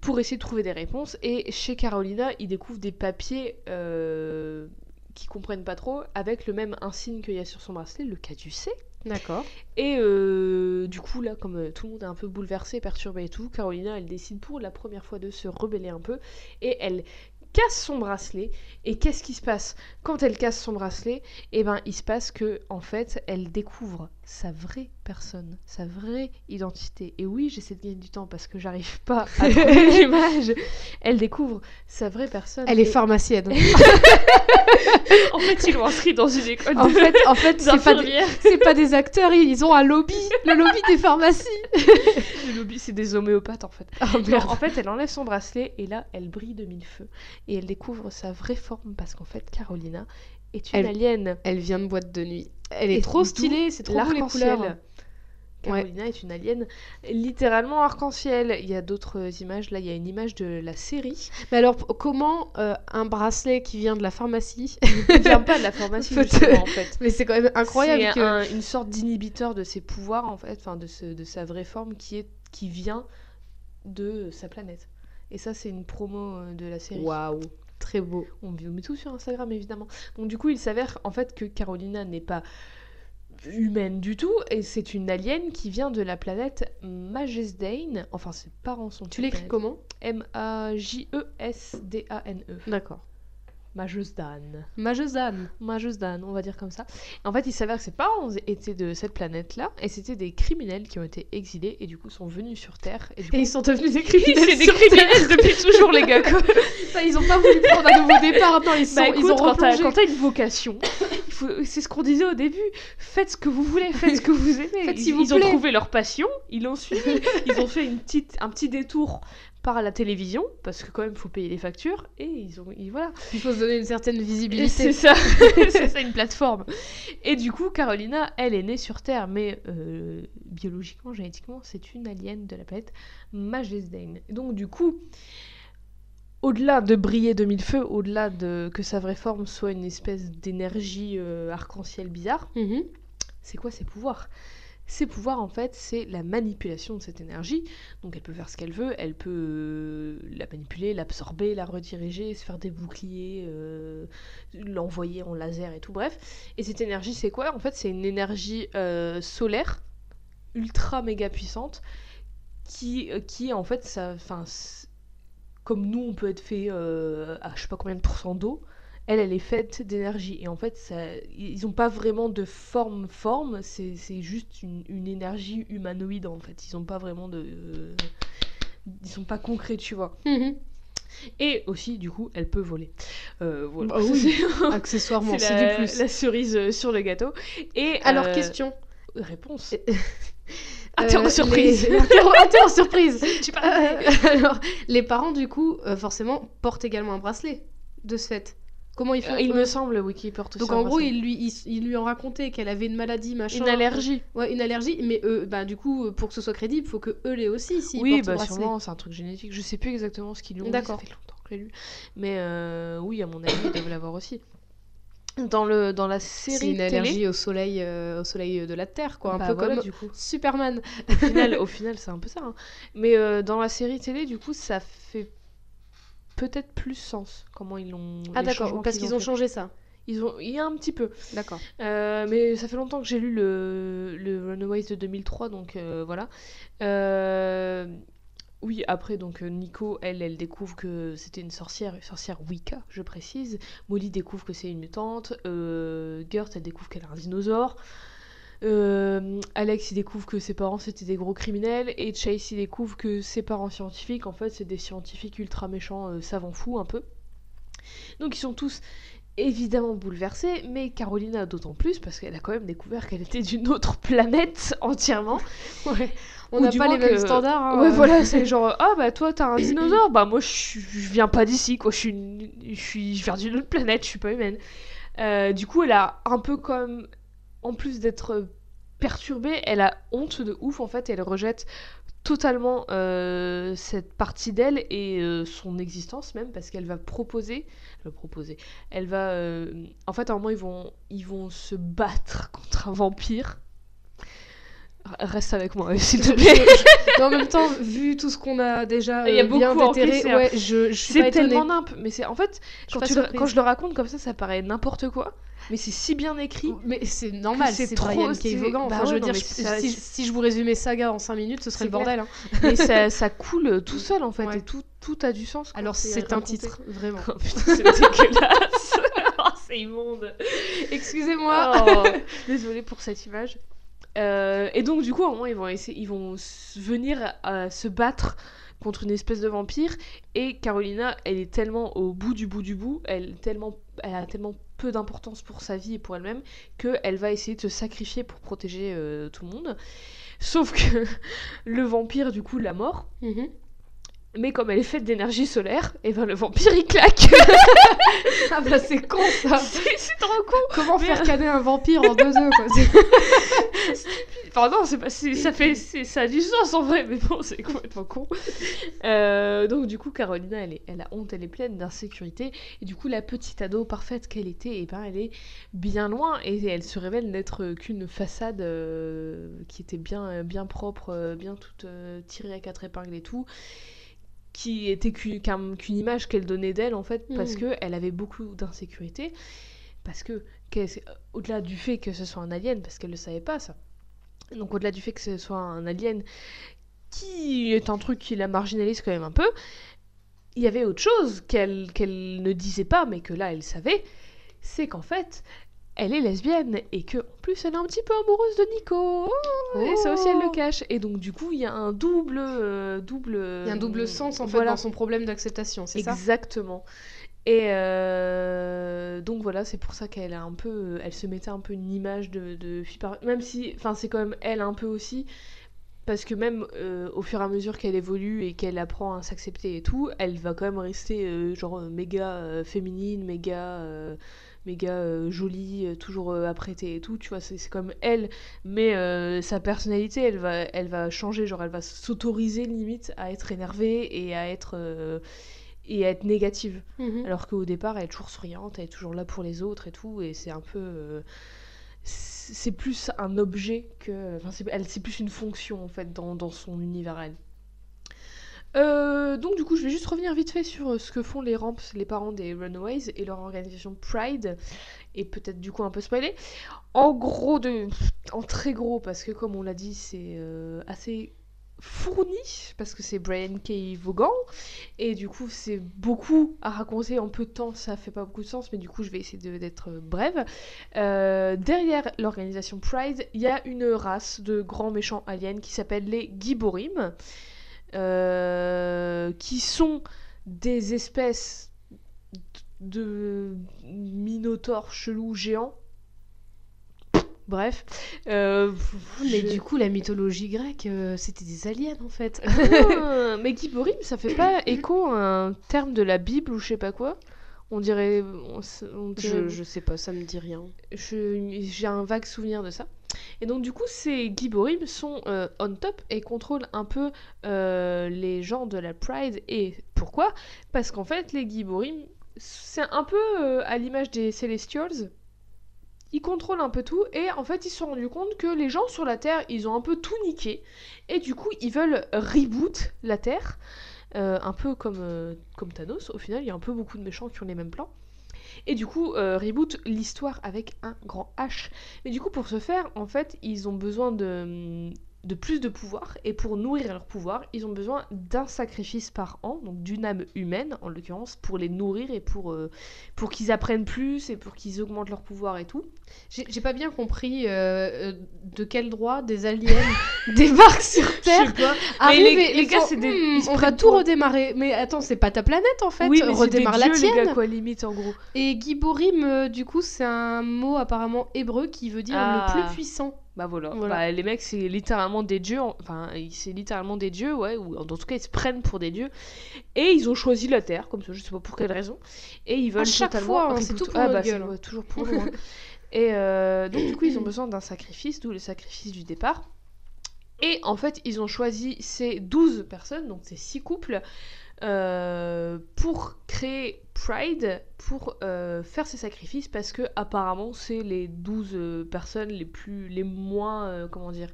pour essayer de trouver des réponses. Et chez Carolina, ils découvrent des papiers euh, qui comprennent pas trop avec le même insigne qu'il y a sur son bracelet, le caducé. D'accord. Et euh, du coup, là, comme euh, tout le monde est un peu bouleversé, perturbé et tout, Carolina, elle décide pour la première fois de se rebeller un peu et elle casse son bracelet. Et qu'est-ce qui se passe? Quand elle casse son bracelet Eh ben, il se passe que, en fait, elle découvre sa vraie personne, sa vraie identité. Et oui, j'essaie de gagner du temps parce que j'arrive pas à trouver l'image. Elle découvre sa vraie personne. Elle est pharmacienne. En fait, ils l'ont inscrit dans une école en de- fait, en fait c'est pas, des, pas acteurs, ils ont un lobby, le lobby des pharmacies. Le lobby, c'est des homéopathes en fait. Oh Non, en fait, elle enlève son bracelet et là, elle brille de mille feux. Et elle découvre sa vraie forme parce qu'en fait, Carolina est une Elle- alien. Elle vient de boîte de nuit. Elle est Et trop stylée, c'est trop beau les couleurs. Carolina est une alien littéralement arc-en-ciel. Il y a d'autres images. Là, il y a une image de la série. Mais alors, comment euh, un bracelet qui vient de la pharmacie Il vient pas de la pharmacie, justement, en fait. Mais c'est quand même incroyable C'est que. un- une sorte d'inhibiteur de ses pouvoirs, en fait, enfin de, ce- de sa vraie forme qui, est, qui vient de sa planète. Et ça, c'est une promo euh, de la série. Waouh, très beau. On vous met tout sur Instagram, évidemment. Donc, du coup, il s'avère en fait que Carolina n'est pas humaine du tout, et c'est une alien qui vient de la planète Majesdane. Enfin, ses parents sont. Tu l'écris comment? E M-A-J-E-S-D-A-N-E. D'accord. Majesdane. Majesane. Majesdane, on va dire comme ça. En fait, il s'avère que ses parents étaient de cette planète-là, et c'était des criminels qui ont été exilés, et du coup sont venus sur Terre. Et du coup, Et ils sont devenus des criminels. des criminels depuis toujours, les gars. quoi. Terre. Ils ont pas voulu prendre un nouveau départ. Non, ils, sont, Bah ils ont replongé. quand t'as une vocation, c'est ce qu'on disait au début. Faites ce que vous voulez, faites ce que vous aimez. Faites ils vous ils ont trouvé leur passion, ils l'ont suivi, ils ont fait une petite, un petit détour par la télévision parce que quand même faut payer les factures et ils ont, ils- voilà. Il faut se donner une certaine visibilité. C'est ça, c'est ça une plateforme. Et du coup, Carolina, elle est née sur Terre, mais euh, biologiquement, génétiquement, c'est une alien de la planète Majesdane. Donc du coup, au-delà de briller de mille feux, au-delà de que sa vraie forme soit une espèce d'énergie euh, arc-en-ciel bizarre, Mhm. c'est quoi ses pouvoirs? Ses pouvoirs, en fait, c'est la manipulation de cette énergie. Donc, elle peut faire ce qu'elle veut, elle peut euh, la manipuler, l'absorber, la rediriger, se faire des boucliers, euh, l'envoyer en laser et tout, bref. Et cette énergie, c'est quoi? En fait, c'est une énergie euh, solaire, ultra méga puissante, qui, qui en fait, ça, comme nous, on peut être fait à je sais pas combien de pourcents d'eau elle, elle est faite d'énergie. Et en fait, ça, ils n'ont pas vraiment de forme-forme, c'est c'est juste une, une énergie humanoïde, en fait. Ils n'ont pas vraiment de... euh, ils sont pas concrets, tu vois. Mhm. Et aussi, du coup, elle peut voler. Euh, voilà. Bah oui. Accessoirement, c'est du plus. la cerise euh, sur le gâteau. Et, Alors, euh, question. Réponse. Euh, Interro les- surprise. Interro- interro surprise. Tu Euh, parles. alors, les parents, du coup, euh, forcément, portent également un bracelet de ce fait. Comment ils font Il eux me semble, oui, qu'il porte Donc aussi en gros, ils lui, ils, ils lui ont raconté qu'elle avait une maladie, machin. Une allergie. Ouais, une allergie, mais eux, bah, du coup, pour que ce soit crédible, il faut que eux l'aient aussi, s'ils Oui, bah sûrement, c'est un truc génétique. Je sais plus exactement ce qu'ils lui ont dit, ça fait longtemps que je l'ai lu. Mais euh, oui, à mon avis, ils doivent l'avoir aussi. Dans, le, dans la série C'est une télé... allergie au soleil, euh, au soleil de la Terre, quoi. Un Bah peu voilà, comme du coup. Superman. Au final, au final, c'est un peu ça. hein. Mais euh, dans la série télé, du coup, ça fait peut-être plus sens comment ils l'ont. Ah d'accord, parce qu'ils ont changé ça. Ils ont, il y a un petit peu. D'accord. Euh, mais ça fait longtemps que j'ai lu le, le Runaways de 2003, donc euh, voilà. Euh, oui, après, donc Nico, elle, elle découvre que c'était une sorcière, une sorcière Wicca, je précise. Molly découvre que c'est une mutante. Gert, elle découvre qu'elle a un dinosaure. Euh, Alex, il découvre que ses parents c'était des gros criminels. Et Chase, il découvre que ses parents scientifiques, en fait, c'est des scientifiques ultra méchants, euh, savants fous un peu. Donc ils sont tous évidemment bouleversée, mais Carolina d'autant plus parce qu'elle a quand même découvert qu'elle était d'une autre planète entièrement. Ouais. On n'a pas les mêmes que- standards. hein. Ouais, voilà, c'est genre, ah bah toi t'as un dinosaure, bah moi je viens pas d'ici, quoi, je suis, une- je suis, je viens d'une autre planète, je suis pas humaine. Euh, du coup, elle a un peu comme, en plus d'être perturbée, elle a honte de ouf en fait, elle rejette totalement euh, cette partie d'elle et euh, son existence même parce qu'elle va proposer, elle va proposer, elle va, euh, en fait à un moment ils vont, ils vont se battre contre un vampire. Reste avec moi, s'il te Je- plaît. je- mais en même temps, vu tout ce qu'on a déjà Il y a euh, bien beaucoup en déterré, ouais, je, je suis pas tellement nimp, mais c'est en fait quand, tu le- quand je le raconte comme ça, ça paraît n'importe quoi, mais c'est si bien écrit. Mais c'est normal, c'est trop- K. Vaughan. bah Enfin, je ouais, veux non, dire, je- ça, si, si je vous résumais Saga en 5 minutes, ce serait le bordel. hein. mais ça, ça coule tout seul en fait, Ouais. et tout, tout a du sens. Alors c'est un titre, vraiment. Oh putain, c'est dégueulasse. Oh, c'est immonde. Excusez-moi. Oh, désolée pour cette image. Euh, et donc du coup, à un moment, ils vont essayer, ils vont venir euh, se battre contre une espèce de vampire. Et Carolina, elle est tellement au bout du bout du bout, elle, tellement, elle a tellement peu d'importance pour sa vie et pour elle-même qu'elle va essayer de se sacrifier pour protéger euh, tout le monde. Sauf que le vampire, du coup, la mort. Mhm. Mais comme elle est faite d'énergie solaire, et ben le vampire il claque. Ah bah c'est con ça. c'est trop con. Comment Mais- faire caner un vampire en deux œufs quoi Enfin non, c'est pas, ça fait, ça a du sens en vrai, mais bon, c'est complètement con. Euh, donc du coup, Carolina, elle, est, elle a honte, elle est pleine d'insécurité, et du coup, la petite ado parfaite qu'elle était, et ben, elle est bien loin, et elle se révèle n'être qu'une façade euh, qui était bien, bien propre, euh, bien toute euh, tirée à quatre épingles et tout, qui était qu'une qu'un- qu'une image qu'elle donnait d'elle en fait, parce Mhm. que elle avait beaucoup d'insécurité, parce que qu'elle- au-delà du fait que ce soit un alien, parce qu'elle ne savait pas ça. Donc au-delà du fait que ce soit un alien qui est un truc qui la marginalise quand même un peu, il y avait autre chose qu'elle qu'elle ne disait pas, mais que là elle savait, c'est qu'en fait, elle est lesbienne et que en plus elle est un petit peu amoureuse de Nico. Oh, Et ça aussi elle le Oh. cache. Et donc du coup il y a un double, euh, double. Il y a un double sens en fait dans son problème d'acceptation, c'est ça? Exactement. Et euh, donc voilà, c'est pour ça qu'elle a un peu, elle se mettait un peu une image de, de fille par... même si, enfin c'est quand même elle un peu aussi, parce que même euh, au fur et à mesure qu'elle évolue et qu'elle apprend à s'accepter et tout, elle va quand même rester euh, genre méga féminine, méga, méga euh, jolie, euh, toujours euh, apprêtée et tout, tu vois, c'est comme elle, mais euh, sa personnalité, elle va, elle va changer, genre elle va s'autoriser limite à être énervée et à être euh, et à être négative. Mhm. Alors qu'au départ, elle est toujours souriante, elle est toujours là pour les autres et tout, et c'est un peu. c'est plus un objet que. Enfin, c'est plus une fonction en fait dans, dans son univers elle. Euh, donc du coup, je vais juste revenir vite fait sur euh, ce que font les Ramps, les parents des Runaways et leur organisation Pride, et peut-être du coup un peu spoiler. En gros, de, en très gros, parce que comme on l'a dit, c'est euh, assez fourni, parce que c'est Brian K. Vaughan, et du coup, c'est beaucoup à raconter en peu de temps, ça fait pas beaucoup de sens, mais du coup, je vais essayer d'être brève. Derrière l'organisation Pride, il y a une race de grands méchants aliens qui s'appellent les Giborim, euh, qui sont des espèces de minotaures chelous géants. Bref. Euh, Mais je- du coup, la mythologie grecque, euh, c'était des aliens en fait. Ah, mais Giborim, ça fait pas écho à un terme de la Bible ou je sais pas quoi On dirait. on s- on dirait- je, je sais pas, ça me dit rien. J'ai un vague souvenir de ça. Et donc, du coup, ces Giborim sont euh, on top et contrôlent un peu euh, les gens de la Pride. Et pourquoi? Parce qu'en fait, les Giborim, c'est un peu euh, à l'image des Celestials. Ils contrôlent un peu tout et en fait ils se sont rendus compte que les gens sur la Terre ils ont un peu tout niqué et du coup ils veulent reboot la Terre un peu comme, comme Thanos au final il y a un peu beaucoup de méchants qui ont les mêmes plans et du coup euh, reboot l'histoire avec un grand H. Mais du coup pour ce faire en fait ils ont besoin de de plus de pouvoir et pour nourrir leur pouvoir, ils ont besoin d'un sacrifice par an, donc d'une âme humaine en l'occurrence, pour les nourrir et pour, euh, pour qu'ils apprennent plus et pour qu'ils augmentent leur pouvoir et tout. J'ai pas bien compris euh, euh, de quel droit des aliens débarquent sur Terre. Je sais pas. arrivent les- et- les et gars, c'est des- Hmm, ils on va tout pour- redémarrer. Mais attends, c'est pas ta planète en fait. oui, mais c'est des redémarre la tienne. les gars, quoi, limite, en gros. Et Giborim, euh, du coup, c'est un mot apparemment hébreu qui veut dire Ah. le plus puissant. Bah voilà. Voilà. Bah, les mecs, c'est littéralement des dieux. en- Enfin, c'est littéralement des dieux, ouais. Ou en tout cas, ils se prennent pour des dieux. Et ils ont choisi la Terre, comme ça, je sais pas pour quelle raison. Et ils veulent chaque totalement. fois, hein, c'est tout pour ah, bah, gueule. ouais, toujours pour nous. hein. Et euh, donc, du coup, ils ont besoin d'un sacrifice, d'où le sacrifice du départ. Et en fait, ils ont choisi ces 12 personnes, donc ces 6 couples, euh, pour créer Pride, pour euh, faire ces sacrifices, parce que apparemment, c'est les 12 euh, personnes les plus, les moins, euh, comment dire,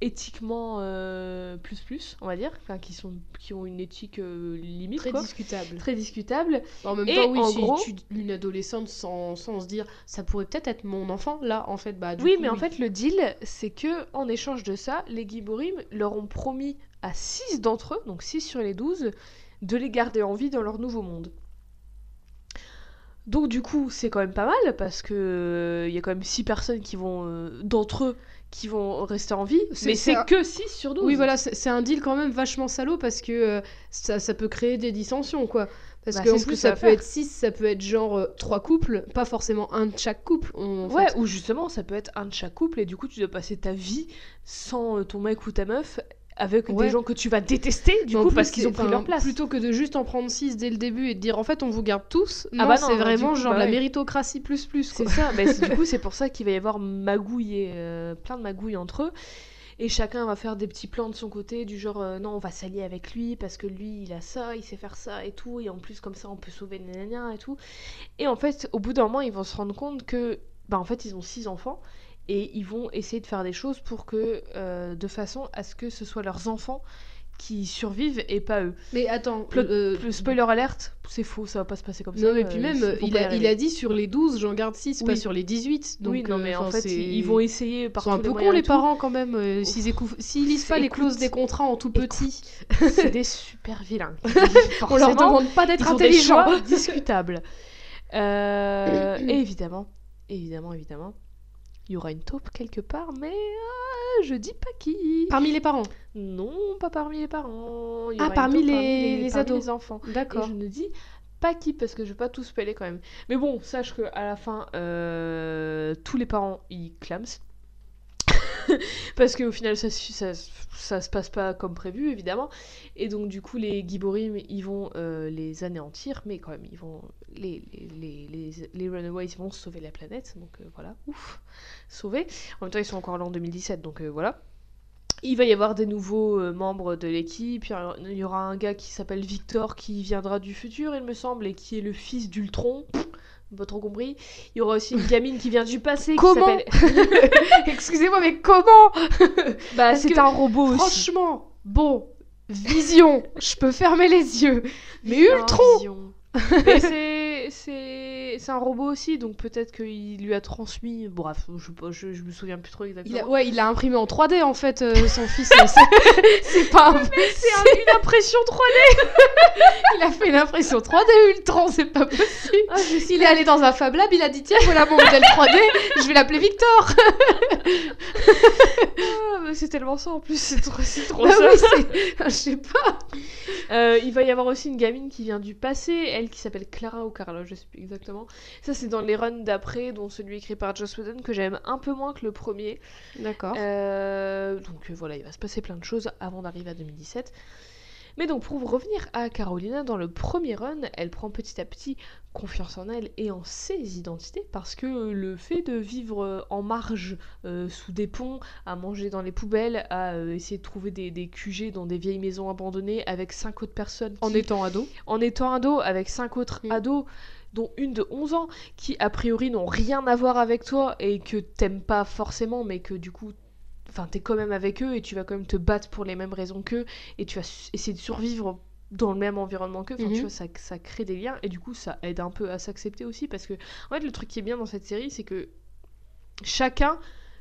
éthiquement euh, plus plus, on va dire, enfin, qui sont, qui ont une éthique limite, Très quoi. discutable. très discutable. En même Et temps, oui, si gros- tu une adolescente sans, sans se dire ça pourrait peut-être être mon enfant, là, en fait, bah du oui, coup, mais en fait, le deal, c'est que en échange de ça, les Giborim leur ont promis à 6 d'entre eux, donc 6 sur les 12, de les garder en vie dans leur nouveau monde. Donc du coup, c'est quand même pas mal parce que il y a quand même 6 personnes qui vont euh, d'entre eux qui vont rester en vie, mais c'est un- que 6 sur 12. Oui, voilà, c'est un deal quand même vachement salaud parce que euh, ça, ça peut créer des dissensions, quoi. Parce Bah, que en plus, ça peut faire. être 6, ça peut être genre euh, trois couples, pas forcément un de chaque couple. en Ouais, fait. ou justement, ça peut être un de chaque couple et du coup, tu dois passer ta vie sans euh, ton mec ou ta meuf avec Ouais. des gens que tu vas détester du coup parce qu'ils ont pris leur place. Plutôt que de juste en prendre 6 dès le début et de dire en fait on vous garde tous, non, bah non, c'est vraiment coup, genre bah la méritocratie plus plus. C'est ça, mais c'est- du coup c'est pour ça qu'il va y avoir magouille et, euh, plein de magouilles entre eux. Et chacun va faire des petits plans de son côté, du genre euh, non on va s'allier avec lui parce que lui il a ça, il sait faire ça et tout, et en plus comme ça on peut sauver nanana et tout. Et en fait au bout d'un moment ils vont se rendre compte que bah en fait ils ont six enfants et ils vont essayer de faire des choses pour que euh, de façon à ce que ce soit leurs enfants qui survivent et pas eux. Mais attends, Plot- euh, Le spoiler alerte, c'est faux, ça va pas se passer comme ça. Non, mais puis euh, même, il pas a, il arriver. a dit sur les 12, j'en garde 6, pas Oui. sur les 18. Donc, oui, non, mais euh, en fait, ils vont essayer par Ils sont un peu cons, les tout. parents, quand même. euh, S'ils lisent pas les clauses des contrats en tout petit, C'est des super vilains. on leur demande pas d'être intelligents. discutables. Euh, et évidemment, évidemment, évidemment, il y aura une taupe quelque part, mais euh, je dis pas qui. Parmi les parents? Non, pas parmi les parents. Il y Ah, aura une parmi taupe les- les parmi ados. les enfants. Et D'accord. je ne dis pas qui parce que je veux pas tout spoiler quand même. Mais bon, sache que à la fin, euh, tous les parents ils clament. parce qu'au final, ça, ça, se passe pas comme prévu, évidemment. Et donc, du coup, les Giborim, ils vont euh, les anéantir, mais quand même, ils vont. Les, les, les, les, Runaways vont sauver la planète, donc euh, voilà, ouf, sauvés. En même temps, ils sont encore là en 2017, donc euh, voilà. Il va y avoir des nouveaux membres de l'équipe. Il y aura un gars qui s'appelle Victor qui viendra du futur, il me semble, et qui est le fils d'Ultron. Pas trop compris. Il y aura aussi une gamine qui vient du passé. Comment Excusez-moi, mais comment Bah, c'est que, un robot aussi. Franchement, bon, vision, je peux fermer les yeux. Mais Ultron vision. Mais c'est- c'est c'est un robot aussi, donc peut-être qu'il lui a transmis. Bref, je, sais pas, je, je me souviens plus trop exactement. il a, Ouais, il l'a imprimé en 3D en fait, euh, son fils. c'est- pas un... C'est un- une impression 3D. Il a fait une impression 3D Ultron, c'est pas possible. Ah, Il est allé dans un Fab Lab, il a dit tiens voilà mon modèle 3D, je vais l'appeler Victor. Ah, c'est tellement ça en plus, c'est trop, c'est trop Bah ça. oui, je sais pas. Euh, il va y avoir aussi une gamine qui vient du passé, elle qui s'appelle Clara ou Carla, je sais plus exactement. Ça, c'est dans les runs d'après, dont celui écrit par Joss Whedon, que j'aime un peu moins que le premier. D'accord. Euh, donc euh, voilà, il va se passer plein de choses avant d'arriver à 2017. Mais donc pour revenir à Carolina, dans le premier run, elle prend petit à petit confiance en elle et en ses identités parce que le fait de vivre euh, en marge, euh, sous des ponts, à manger dans les poubelles, à euh, essayer de trouver des, des QG dans des vieilles maisons abandonnées avec cinq autres personnes En étant ado. en étant ado avec cinq autres ados dont une de 11 ans qui a priori n'ont rien à voir avec toi et que t'aimes pas forcément mais que du coup enfin t'es quand même avec eux et tu vas quand même te battre pour les mêmes raisons qu'eux et tu vas essayer de survivre dans le même environnement qu'eux enfin Mhm. tu vois ça, ça crée des liens et du coup ça aide un peu à s'accepter aussi parce que en fait le truc qui est bien dans cette série c'est que chacun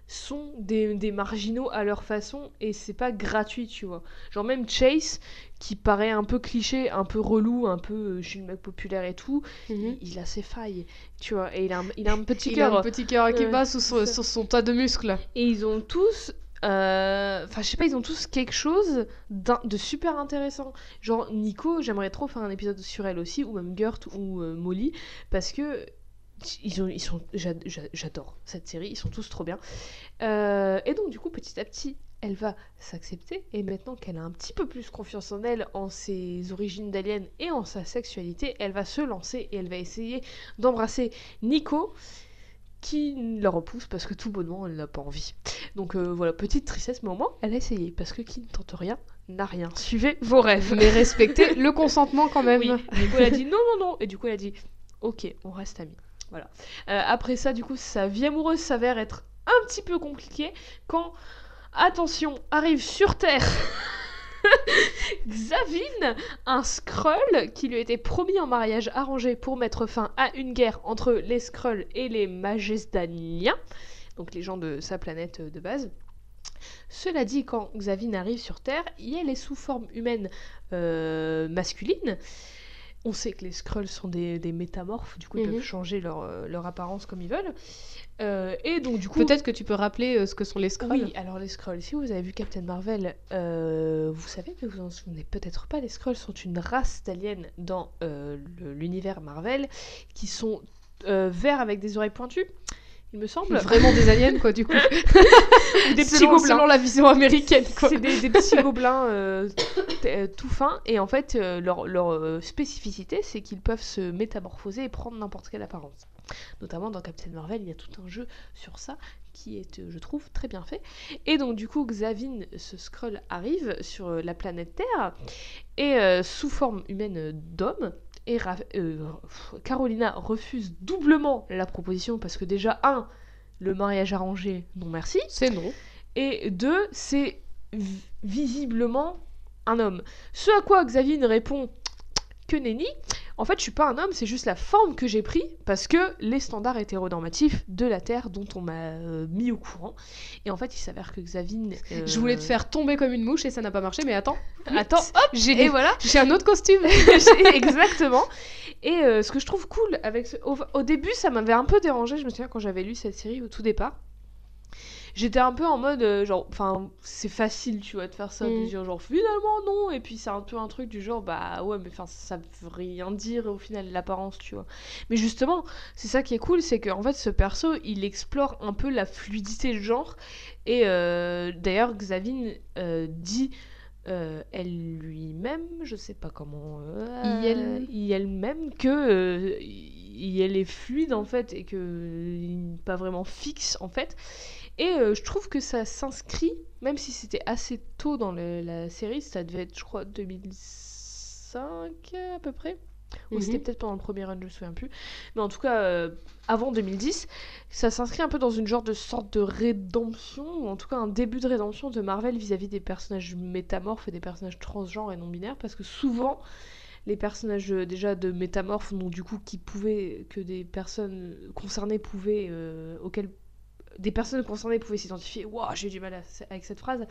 sont des, des marginaux à leur façon et c'est pas gratuit, tu vois. Genre même Chase, qui paraît un peu cliché, un peu relou, un peu euh, je suis le mec populaire et tout, Mhm. il, il a ses failles, tu vois. Et il a un, il a un petit Il a un cœur. petit cœur qui Ouais, bat sous son, sur son tas de muscles. Et ils ont tous. euh, Enfin, je sais pas, ils ont tous quelque chose de super intéressant. Genre, Nico, j'aimerais trop faire un épisode sur elle aussi, ou même Gert ou euh, Molly, parce que. Ils, ont, ils sont, j'ad- j'a- j'adore cette série, ils sont tous trop bien. Euh, et donc, du coup, petit à petit, elle va s'accepter. Et maintenant qu'elle a un petit peu plus confiance en elle, en ses origines d'alien et en sa sexualité, elle va se lancer et elle va essayer d'embrasser Nico, qui la repousse parce que tout bonnement, elle n'a pas envie. Donc euh, voilà, petite tristesse, mais au moins, elle a essayé. Parce que qui ne tente rien n'a rien. Suivez vos rêves. Mais respecter le consentement quand même. Oui, du coup, elle a dit non, non, non. Et du coup, elle a dit ok, on reste amis. Euh, après ça, du coup, sa vie amoureuse s'avère être un petit peu compliquée quand, attention, arrive sur Terre Xavin, un Skrull qui lui était promis en mariage arrangé pour mettre fin à une guerre entre les Skrulls et les Majesdaniens, donc les gens de sa planète de base. Cela dit, quand Xavin arrive sur Terre, elle est sous forme humaine euh, masculine. On sait que les Skrulls sont des, des métamorphes, du coup ils Mhm. peuvent changer leur, euh, leur apparence comme ils veulent. Euh, et donc du coup... Peut-être que tu peux rappeler euh, ce que sont les Skrulls. Oui, alors les Skrulls, si vous avez vu Captain Marvel, euh, vous savez, mais vous en souvenez peut-être pas, les Skrulls sont une race d'aliens dans l'univers Marvel qui sont verts avec des oreilles pointues, il me semble. Vraiment des aliens, quoi, du coup. Ou des petits selon, gobelins. selon la vision américaine, quoi. C'est des, des petits gobelins euh, euh, tout fins et en fait euh, leur, leur, spécificité c'est qu'ils peuvent se métamorphoser et prendre n'importe quelle apparence. Notamment dans Captain Marvel il y a tout un jeu sur ça qui est je trouve très bien fait. Et donc du coup Xavin ce Skrull arrive sur la planète Terre et euh, sous forme humaine d'homme. Et Ra- euh, Carolina refuse doublement la proposition parce que déjà un le mariage arrangé non merci C'est non. et deux, c'est vi- visiblement un homme. Ce à quoi Xavier répond que nenni. En fait, je suis pas un homme, c'est juste la forme que j'ai pris parce que les standards hétéronormatifs de la Terre dont on m'a euh, mis au courant. Et en fait, il s'avère que Xavier. euh, Je voulais te faire tomber comme une mouche et ça n'a pas marché, mais attends. Attends, hop, J'ai et voilà. j'ai un autre costume. Exactement. Et euh, ce que je trouve cool avec ce... au, au début, ça m'avait un peu dérangé. Je me souviens quand j'avais lu cette série au tout départ. J'étais un peu en mode euh, genre, enfin, c'est facile, tu vois, de faire ça, de Mm. dire genre finalement non, et puis c'est un peu un truc du genre bah ouais, mais enfin ça veut rien dire au final l'apparence, tu vois. Mais justement, c'est ça qui est cool, c'est qu'en fait ce perso il explore un peu la fluidité de genre, et euh, d'ailleurs Xavin euh, dit elle lui-même, je sais pas comment. IL. IL même que IL est fluide en fait et que pas vraiment fixe en fait. Et euh, je trouve que ça s'inscrit, même si c'était assez tôt dans le- la série, ça devait être, je crois, 2005 à peu près. Ou c'était Mhm. peut-être pendant le premier run, je me souviens plus. Mais en tout cas, euh, avant 2010, ça s'inscrit un peu dans une genre de sorte de rédemption, ou en tout cas un début de rédemption de Marvel vis-à-vis des personnages métamorphes et des personnages transgenres et non binaires, parce que souvent, les personnages euh, déjà de métamorphes, donc du coup qui pouvaient, que des personnes concernées pouvaient, euh, auxquelles des personnes concernées pouvaient s'identifier, waouh, j'ai du mal à- avec cette phrase,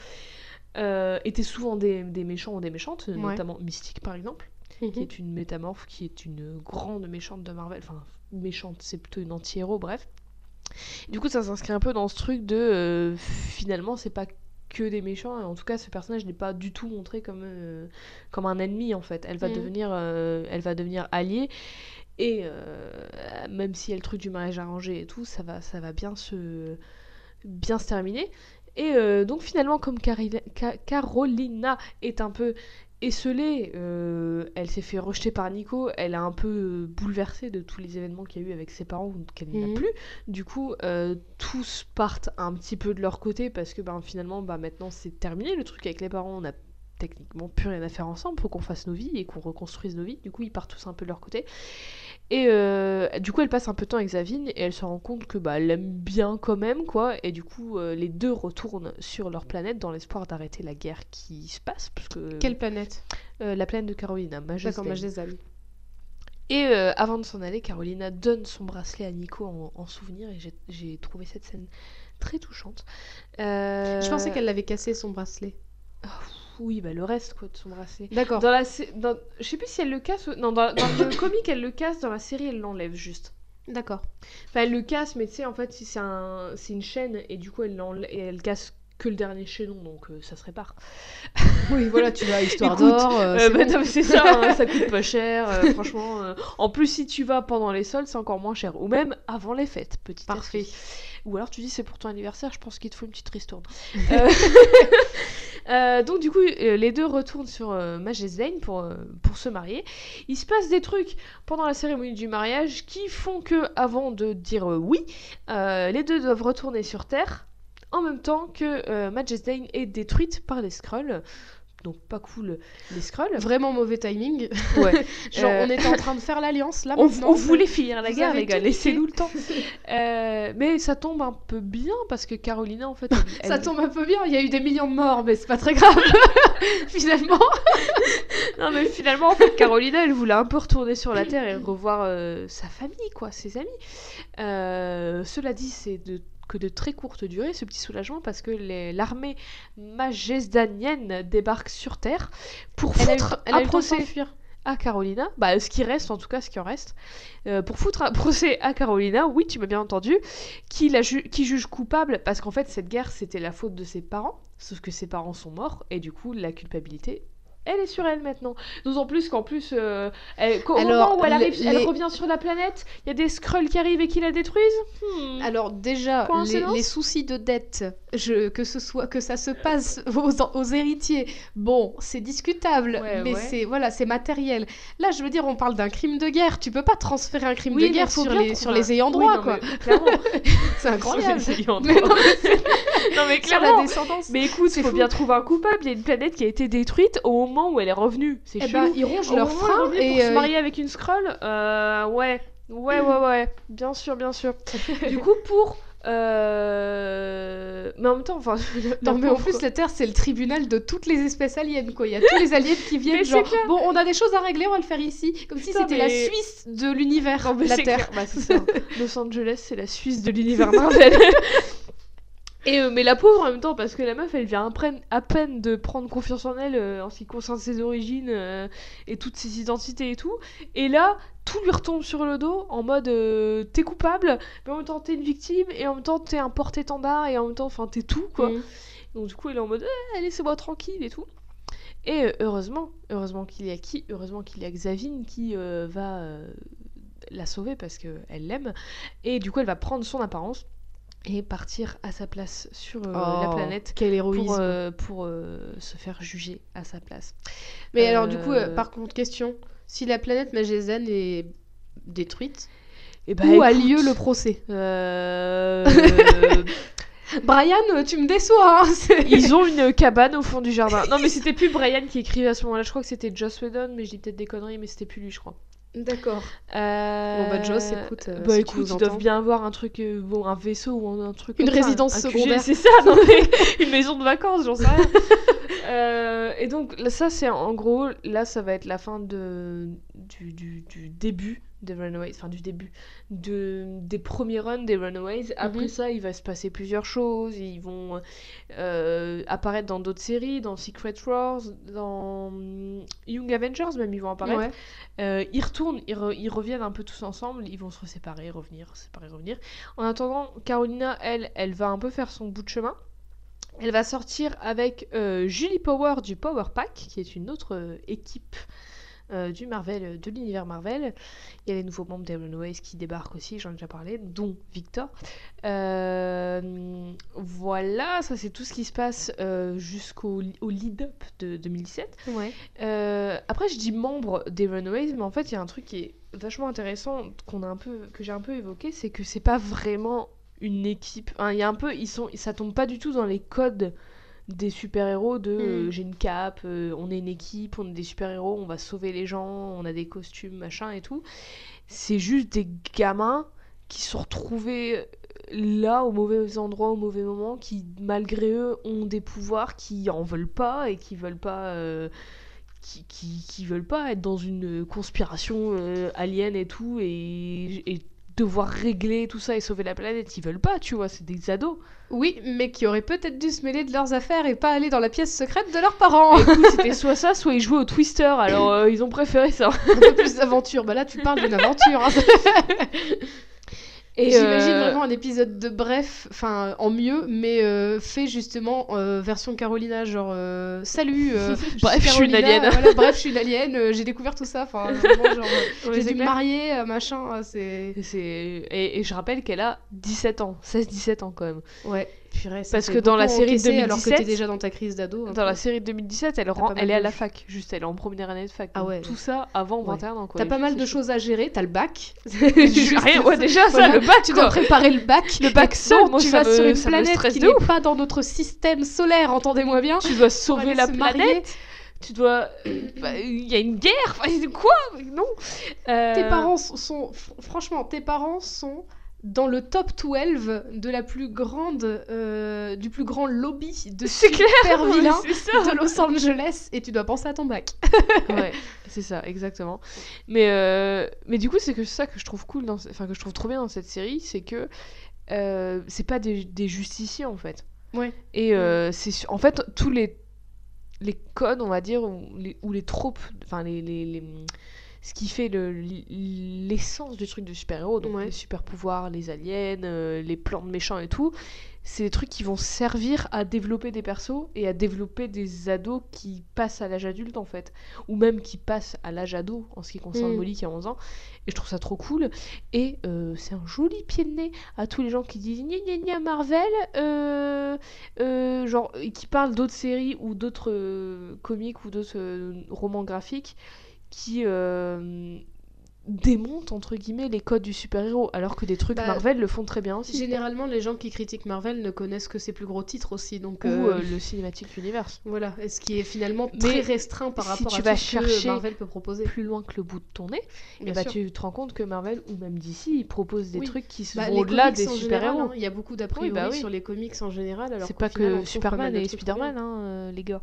euh, étaient souvent des, des méchants ou des méchantes, Ouais. notamment Mystique par exemple qui Mhm. est une métamorphe, qui est une grande méchante de Marvel. Enfin, méchante, c'est plutôt une anti-héros, bref. Du coup, ça s'inscrit un peu dans ce truc de. euh, finalement, c'est pas que des méchants, et en tout cas, ce personnage n'est pas du tout montré comme, euh, comme un ennemi, en fait. Elle va, Mhm. devenir, euh, elle va devenir alliée, et euh, même si elle le truc du mariage arrangé et tout, ça va, ça va bien se, bien se terminer. Et euh, donc finalement, comme Carina- Ca- Carolina est un peu esselée, euh, elle s'est fait rejeter par Nico, elle a un peu euh, bouleversé de tous les événements qu'il y a eu avec ses parents qu'elle n'a Mhm. plus. Du coup, euh, tous partent un petit peu de leur côté parce que ben, finalement, bah, maintenant c'est terminé le truc avec les parents, on a techniquement plus rien à faire ensemble, faut qu'on fasse nos vies et qu'on reconstruise nos vies. Du coup, ils partent tous un peu de leur côté. Et euh, du coup, elle passe un peu de temps avec Zavine et elle se rend compte que bah, elle l'aime bien quand même, quoi. Et du coup, euh, les deux retournent sur leur planète dans l'espoir d'arrêter la guerre qui se passe, parce que Quelle planète? Euh, la planète de Carolina, D'accord. Et avant de s'en aller, Carolina donne son bracelet à Nico en, en souvenir et j'ai- trouvé cette scène très touchante. Je pensais qu'elle l'avait cassé son bracelet. Oui, bah le reste quoi de son bracelet. D'accord. Dans la, dans- je sais plus si elle le casse. Non, dans, dans le comic elle le casse, dans la série elle l'enlève juste. D'accord. Enfin, elle le casse, mais tu sais, en fait, si c'est un... une chaîne et du coup elle, et elle casse que le dernier chaînon, donc euh, ça se répare. Oui, voilà, tu vas à Histoire d'or. euh, Euh, bah, bon. non, mais c'est ça, hein, ça coûte pas cher, euh, franchement. En plus, si tu vas pendant les soldes, c'est encore moins cher. Ou même avant les fêtes, petit Parfait. Ou alors tu dis c'est pour ton anniversaire, je pense qu'il te faut une petite ristourne. Euh, donc du coup, euh, les deux retournent sur euh, euh, pour se marier. Il se passe des trucs pendant la cérémonie du mariage qui font que, avant de dire oui, les deux doivent retourner sur Terre en même temps que Majesdane est détruite par les Skrulls. Donc pas cool les Skrulls. Vraiment mauvais timing. Ouais. Genre, Euh, on était en train de faire l'alliance là On, on voulait finir la guerre, les gars, laissez-nous le temps. Euh, mais ça tombe un peu bien parce que Carolina, en fait, elle- Ça tombe un peu bien, il y a eu des millions de morts, mais c'est pas très grave. Finalement. Non, mais finalement, en fait, Carolina, elle voulait un peu retourner sur la Terre et revoir euh, sa famille, quoi, ses amis. Cela dit, c'est de que de très courte durée ce petit soulagement parce que l'armée majesdanienne débarque sur Terre pour Elle a eu, foutre elle un procès à Carolina, bah ce qui reste en tout cas, ce qui en reste, euh, pour foutre un procès à Carolina, oui tu m'as bien entendu, qui, la ju- qui juge coupable parce qu'en fait cette guerre c'était la faute de ses parents, sauf que ses parents sont morts et du coup la culpabilité elle est sur elle maintenant. D'autant plus qu'en plus, euh, elle- Alors, moment où elle, arrive, les- elle les- revient sur la planète, il y a des Skrulls qui arrivent et qui la détruisent. Hmm. Alors déjà, les, soucis de dette, je, que ce soit que ça se passe aux, aux héritiers, bon, c'est discutable, Ouais, mais ouais. c'est voilà, c'est matériel. Là, je veux dire, on parle d'un crime de guerre. Tu peux pas transférer un crime Oui, de guerre sur les sur ayants Oui, droit, non, quoi. C'est incroyable. Mais non, mais non mais sur la clairement. descendance. Mais écoute, il faut fou. bien trouver un coupable. Il y a une planète qui a été détruite au moment où elle est revenue. C'est Eh ben, ils rongent freins revenue et pour se euh, marier avec une scroll, euh, ouais, ouais, ouais, ouais, bien sûr, bien sûr. du coup, pour euh... mais en même temps, enfin, Non mais en plus quoi. la Terre c'est le tribunal de toutes les espèces aliens quoi. Il y a tous les aliens qui viennent genre clair. bon on a des choses à régler on va le faire ici comme si c'était la Suisse de l'univers la Terre. Bah, c'est ça. Los Angeles, c'est la Suisse de l'univers Marvel. Et euh, mais la pauvre en même temps, parce que la meuf, elle vient à peine, à peine de prendre confiance en elle euh, en ce qui concerne ses origines euh, et toutes ses identités et tout. Et là, tout lui retombe sur le dos en mode t'es coupable, mais en même temps t'es une victime, et en même temps t'es un porte-étendard, et en même temps, enfin t'es tout quoi. Mm. Donc du coup, il est en mode Eh, laissez-moi tranquille et tout. Et heureusement, heureusement qu'il y a qui Heureusement qu'il y a Xavine qui va la sauver parce qu'elle l'aime. Et du coup, elle va prendre son apparence et partir à sa place sur euh, la Oh, planète Quel héroïsme. pour, euh, pour euh, se faire juger à sa place. Mais alors du coup par contre question, si la planète Magellan est détruite, Et bah, où a écoute, lieu le procès? Brian, tu me déçois. hein, Ils ont une cabane au fond du jardin. Non, mais c'était plus Brian qui écrivait à ce moment-là. Je crois que c'était Joss Whedon, mais je dis peut-être des conneries, mais c'était plus lui, je crois. D'accord. Euh... Bon, bah, Joss, écoute, euh, bah, si écoute, ils doivent bien avoir un truc, euh, bon, un vaisseau ou un, truc. Une ça, résidence un QG, secondaire. C'est ça, non, mais une maison de vacances, j'en sais rien. Euh, et donc, ça, c'est en gros, là, ça va être la fin de, du, du, du début des Runaways, enfin, du début de, des premiers runs des Runaways. Après Mhm. ça, il va se passer plusieurs choses. Ils vont euh, apparaître dans d'autres séries, dans Secret Wars, dans Young Avengers, même, ils vont apparaître. Ouais. Euh, ils retournent, ils, re- ils reviennent un peu tous ensemble, ils vont se séparer, revenir, séparer, revenir. En attendant, Carolina, elle, elle va un peu faire son bout de chemin. Elle va sortir avec euh, Julie Power du Power Pack, qui est une autre euh, équipe euh, du Marvel, euh, de l'univers Marvel. Il y a les nouveaux membres des Runaways qui débarquent aussi, j'en ai déjà parlé, dont Victor. Euh, voilà, ça c'est tout ce qui se passe jusqu'au au lead-up de 2017. Ouais. Euh, après, je dis membre des Runaways, mais en fait, il y a un truc qui est vachement intéressant qu'on a un peu, que j'ai un peu évoqué, c'est que c'est pas vraiment une équipe. Hein, Il y a un peu, ils sont, ça tombe pas du tout dans les codes des super-héros de euh, Mm. j'ai une cape, euh, on est une équipe, on est des super-héros, on va sauver les gens, on a des costumes, machin et tout. C'est juste des gamins qui se sont retrouvés là au mauvais endroit au mauvais moment, qui malgré eux ont des pouvoirs qui en veulent pas et qui veulent pas. euh, qui, qui, qui veulent pas être dans une conspiration euh, alien et tout et, et devoir régler tout ça et sauver la planète, ils veulent pas, tu vois, c'est des ados. Oui, mais qui auraient peut-être dû se mêler de leurs affaires et pas aller dans la pièce secrète de leurs parents. Écoute, c'était soit ça, soit ils jouaient au Twister, alors euh, ils ont préféré ça. Un peu plus d'aventure. Bah là, tu parles d'une aventure. hein. Et J'imagine euh, vraiment un épisode de Bref, enfin en mieux, mais euh, fait justement euh, version Carolina, genre euh, salut. euh, Bref, je suis une alien. voilà, bref, je suis une alien. euh, j'ai découvert tout ça. Enfin, j'ai dû me marier, machin. c'est- et, et je rappelle qu'elle a 17 ans, 16-17 ans quand même. ouais. Parce que dans la série de encaisser Alors que 2017, t'es déjà dans ta crise d'ado. Dans la série de 2017, elle, rend, est à la fac, juste elle est en première année de fac. Ah ouais. Tout ça avant Ouais. 21 ans. T'as pas mal de choses à gérer. T'as le bac. Juste rien, ouais, déjà ça, le bac Tu dois préparer le bac. Le bac moi, tu vas sur une planète qui n'est pas dans notre système solaire, entendez-moi bien. Tu dois sauver la planète. Tu dois. bah, Il y a une guerre. Quoi? Non. Euh, Tes parents sont, sont- fr- franchement, tes parents sont dans le top 12 de la plus grande, euh, du plus grand lobby de clair. super vilains de Los Angeles et tu dois penser à ton bac. ouais, c'est ça, exactement. Mais, euh, mais du coup, c'est que ça que je trouve cool, dans... enfin que je trouve trop bien dans cette série, c'est que euh, c'est pas des, des justiciers en fait. Ouais. Et euh, c'est en fait tous les les codes, on va dire, ou les, ou les tropes, enfin les, les, les- ce qui fait le- l'essence du truc de super-héros, donc Ouais. les super-pouvoirs, les aliens, euh, les plans de méchants et tout, c'est des trucs qui vont servir à développer des persos et à développer des ados qui passent à l'âge adulte en fait, ou même qui passent à l'âge ado en ce qui concerne Mm. Molly qui a 11 ans. Et je trouve ça trop cool. Et euh, c'est un joli pied de nez à tous les gens qui disent gna gna gna Marvel, euh, euh, genre, et qui parlent d'autres séries ou d'autres comics ou d'autres romans graphiques qui euh, démontent entre guillemets les codes du super-héros, alors que des trucs Bah, Marvel le font très bien aussi. Généralement, les gens qui critiquent Marvel ne connaissent que ses plus gros titres aussi, donc Ou euh, euh, le Cinematic Universe. voilà, et ce qui est finalement Mais très restreint par si rapport tu à vas tout ce que Marvel peut proposer. Plus loin que le bout de ton nez, et Bien bah sûr. tu te rends compte que Marvel ou même DC ils proposent des Oui. trucs qui Bah, vont les au-delà des super-héros. hein, Il y a beaucoup d'a priori Oui, bah oui. sur les comics en général. alors C'est pas final, que Superman et Spider-Man, hein, euh, les gars.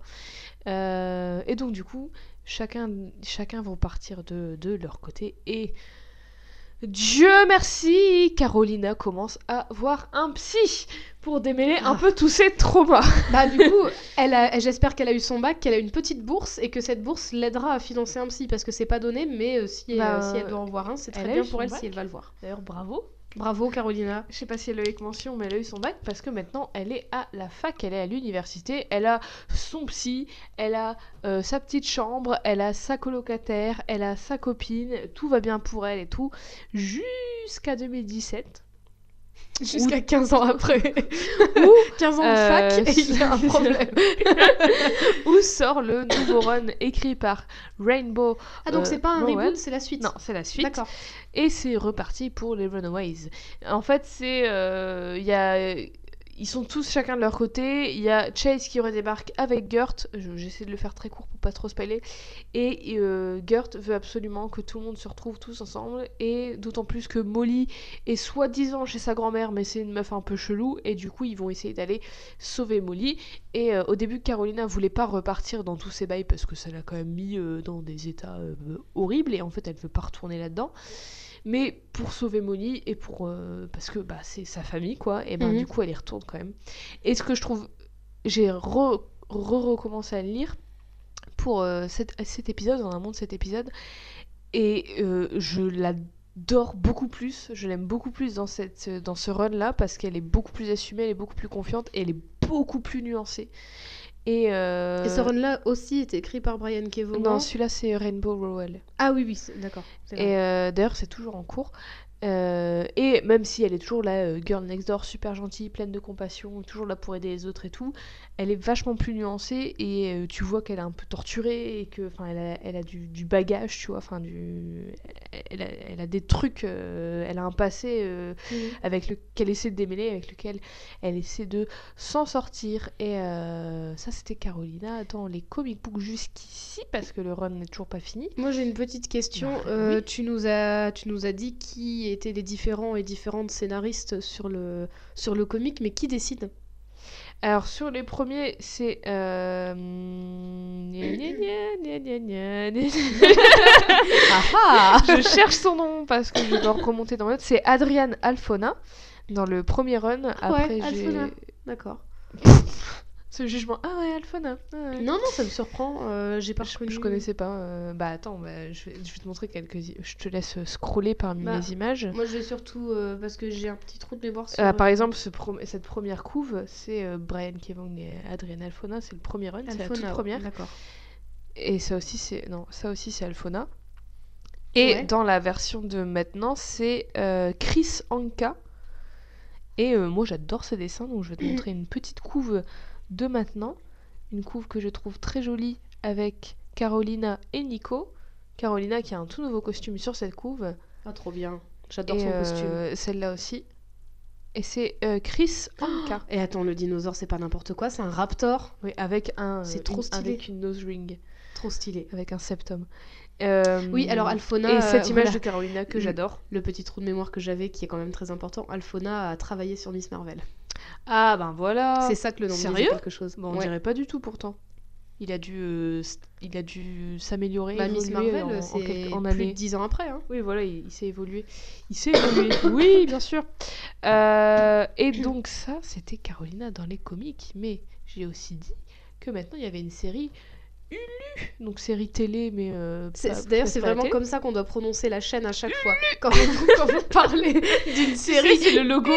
Euh, et donc, du coup, chacun, chacun vont partir de, de leur côté. Et Dieu merci, Carolina commence à voir un psy pour démêler un Ah. peu tous ses traumas. Bah du coup, elle a- j'espère qu'elle a eu son bac, qu'elle a une petite bourse et que cette bourse l'aidera à financer un psy parce que c'est pas donné, mais euh, si, Bah, si elle doit en voir un, c'est très bien pour elle bac. si elle va le voir. D'ailleurs, bravo. Bravo Carolina. Je sais pas si elle a eu mention, mais elle a eu son bac parce que maintenant elle est à la fac, elle est à l'université, elle a son psy, elle a euh, sa petite chambre, elle a sa colocataire, elle a sa copine, tout va bien pour elle et tout, jusqu'à 2017. Jusqu'à 15 ans après. Ou 15 ans de Euh, fac et il y a un problème. où sort le nouveau run écrit par Rainbow. Ah donc Euh, c'est pas un reboot, c'est la suite. Non, c'est la suite. D'accord. Et c'est reparti pour les Runaways. En fait, c'est. euh, Il y a. Ils sont tous chacun de leur côté. Il y a Chase qui redébarque avec Gert. Je- J'essaie de le faire très court pour pas trop spoiler. Et euh, Gert veut absolument que tout le monde se retrouve tous ensemble. Et d'autant plus que Molly est soi-disant chez sa grand-mère, mais c'est une meuf un peu chelou. Et du coup, ils vont essayer d'aller sauver Molly. Et euh, au début, Carolina voulait pas repartir dans tous ces bails parce que ça l'a quand même mis euh, dans des états horribles. Et en fait, elle veut pas retourner là-dedans. Mais pour sauver Molly et pour. euh, parce que bah, c'est sa famille, quoi. Et ben Mhm. du coup, elle y retourne quand même. Et ce que je trouve. J'ai re- re-recommencé à le lire pour euh, cet, cet épisode, en amont de cet épisode. Et euh, je l'adore beaucoup plus. Je l'aime beaucoup plus dans, cette, dans ce run-là parce qu'elle est beaucoup plus assumée, elle est beaucoup plus confiante et elle est beaucoup plus nuancée. Et, Et ce run-là aussi est écrit par Brian Kevogan. Non, celui-là, c'est Rainbow Rowell. Ah oui, oui, d'accord. Et euh, d'ailleurs, c'est toujours en cours. Euh, et même si elle est toujours là, euh, girl next door, super gentille, pleine de compassion, toujours là pour aider les autres et tout, elle est vachement plus nuancée et euh, tu vois qu'elle est un peu torturée et que, enfin, elle a, elle a du, du bagage, tu vois, enfin, du, elle a, elle a des trucs, elle a un passé Mhm. avec lequel elle essaie de démêler, avec lequel elle essaie de s'en sortir. Et ça, c'était Carolina dans les comic books jusqu'ici parce que le run n'est toujours pas fini. Moi j'ai une petite question. Bah, Euh, oui. tu, nous as, tu nous as dit qui étaient les différents et différentes scénaristes sur le, sur le comic, mais qui décide? Alors sur les premiers, c'est... euh, Je cherche son nom parce que je dois remonter dans le notes. C'est Adrian Alfona dans le premier run. Après, ouais, Alfona. D'accord. ce jugement. Ah ouais, Alfona. ah ouais. Non, non, ça me surprend. euh, J'ai pas Je, reconnu. je connaissais pas. euh, Bah attends, bah, je, vais, je vais te montrer quelques. Je te laisse euh, scroller parmi Bah, les images. Moi, je vais surtout euh, parce que j'ai un petit trou de mémoire sur. Par exemple, ce pro- cette première couve, c'est Brian Kevang et Adrian Alfona. C'est le premier run, c'est la toute Alphona, première. D'accord. Et ça aussi, c'est non, ça aussi c'est Alphona. Et Ouais. dans la version de maintenant, c'est Chris Anka. Et moi, j'adore ces dessins, donc je vais te montrer une petite couve de maintenant, une couve que je trouve très jolie avec Carolina et Nico. Carolina qui a un tout nouveau costume sur cette couve. Ah, trop bien. J'adore son costume. euh, celle-là aussi. Et c'est euh, Chris Anka. Et attends, le dinosaure, c'est pas n'importe quoi, c'est un raptor. Oui, avec un, C'est euh, trop une- stylé. avec une nose ring, Trop stylé. avec un septum. Euh, Oui, alors Alphona. Et cette image voilà. de Carolina que j'adore. Le petit trou de mémoire que j'avais, qui est quand même très important, Alphona a travaillé sur Miss Marvel. Ah ben voilà. C'est ça que le nom Sérieux? quelque chose. Bon, on Ouais. dirait pas du tout pourtant. Il a dû, euh, il a dû s'améliorer, Bah, Miss Marvel, c'est quelques- en plus de 10 ans après. Hein. Oui, voilà, il, il s'est évolué. Il s'est évolué. oui, bien sûr. Euh, et donc ça, c'était Carolina dans les comics. Mais j'ai aussi dit que maintenant il y avait une série Ulu, donc série télé, mais euh, D'ailleurs, c'est vraiment comme ça qu'on doit prononcer la chaîne à chaque fois. Quand vous, quand vous parlez d'une série, c'est le logo.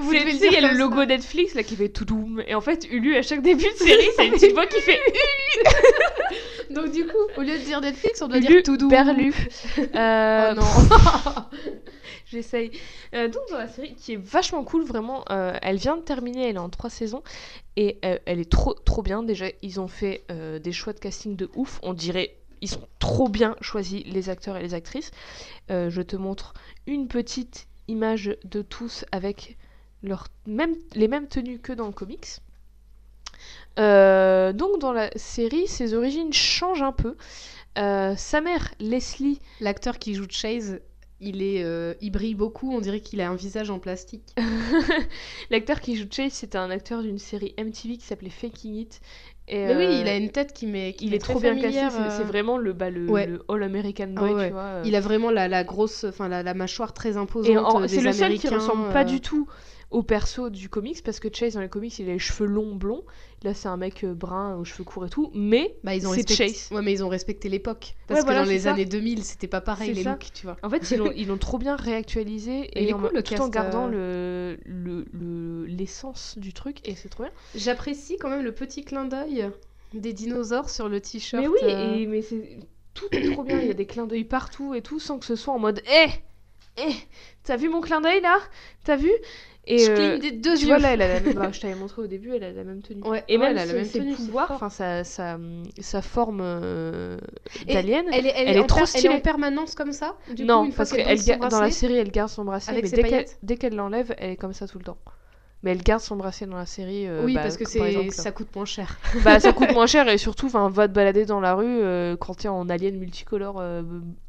Vous devez le sais, il y dire a le logo Netflix là qui fait tout doum. Et en fait, Ulu, à chaque début de série, c'est une petite voix qui fait ça. Donc, du coup, au lieu de dire Netflix, on doit Ulu, dire tout doux. Berlu. Euh, Oh non. J'essaye. Euh, donc dans la série qui est vachement cool, vraiment, euh, elle vient de terminer, elle est en trois saisons et euh, elle est trop trop bien. Déjà, ils ont fait des choix de casting de ouf. On dirait ils sont trop bien choisis les acteurs et les actrices. Euh, je te montre une petite image de tous avec leur même, les mêmes tenues que dans le comics. Euh, donc dans la série, ses origines changent un peu. Euh, sa mère, Leslie, L'acteur qui joue Chase, il, est, euh, il brille beaucoup, on dirait qu'il a un visage en plastique. L'acteur qui joue Chase, c'était un acteur d'une série MTV qui s'appelait Faking It. Et, Mais oui, il a une tête qui m'est qui il est très trop bien classé. familière, C'est euh. c'est vraiment le, bah, le, Ouais. le All American Ah Boy, ouais. tu vois. Il a vraiment la, la grosse, enfin la, la mâchoire très imposante c'est le seul qui ressemble pas du tout au perso du comics parce que Chase dans les comics il a les cheveux longs blonds. Là c'est un mec euh, brun aux cheveux courts et tout. Mais Bah, ils ont c'est respecté... Chase. Ouais, mais ils ont respecté l'époque. Parce Ouais, que voilà, dans les ça. années 2000, c'était pas pareil les ça. looks, tu vois. En fait, ils l'ont, ils l'ont trop bien réactualisé et est en- cool, le tout en gardant euh. le, le, le- l'essence du truc et c'est trop bien. J'apprécie quand même le petit clin d'œil des dinosaures sur le t-shirt. Mais oui, euh. et, mais c'est tout est trop bien. Il y a des clins d'œil partout et tout sans que ce soit en mode Eh, eh, t'as vu mon clin d'œil là? T'as vu? Et Je euh, des deux tu yeux. vois là, elle a la même- bah, je t'avais montré au début, elle a la même tenue. Ouais, Et ouais, même elle a la même ses tenue, pouvoirs, enfin sa, sa, sa forme euh, d'alien. Elle est, elle, Elle est est en trop per- Elle est stylée. en permanence comme ça du coup, non, une parce que dans la série, elle garde son bracelet, mais dès qu'elle l'enlève, elle est comme ça tout le temps. Mais elle garde son bracelet dans la série. euh, Oui, bah, parce que par c'est exemple, ça coûte moins cher. bah, ça coûte moins cher et surtout, va te balader dans la rue euh, quand t'es en alien multicolore euh,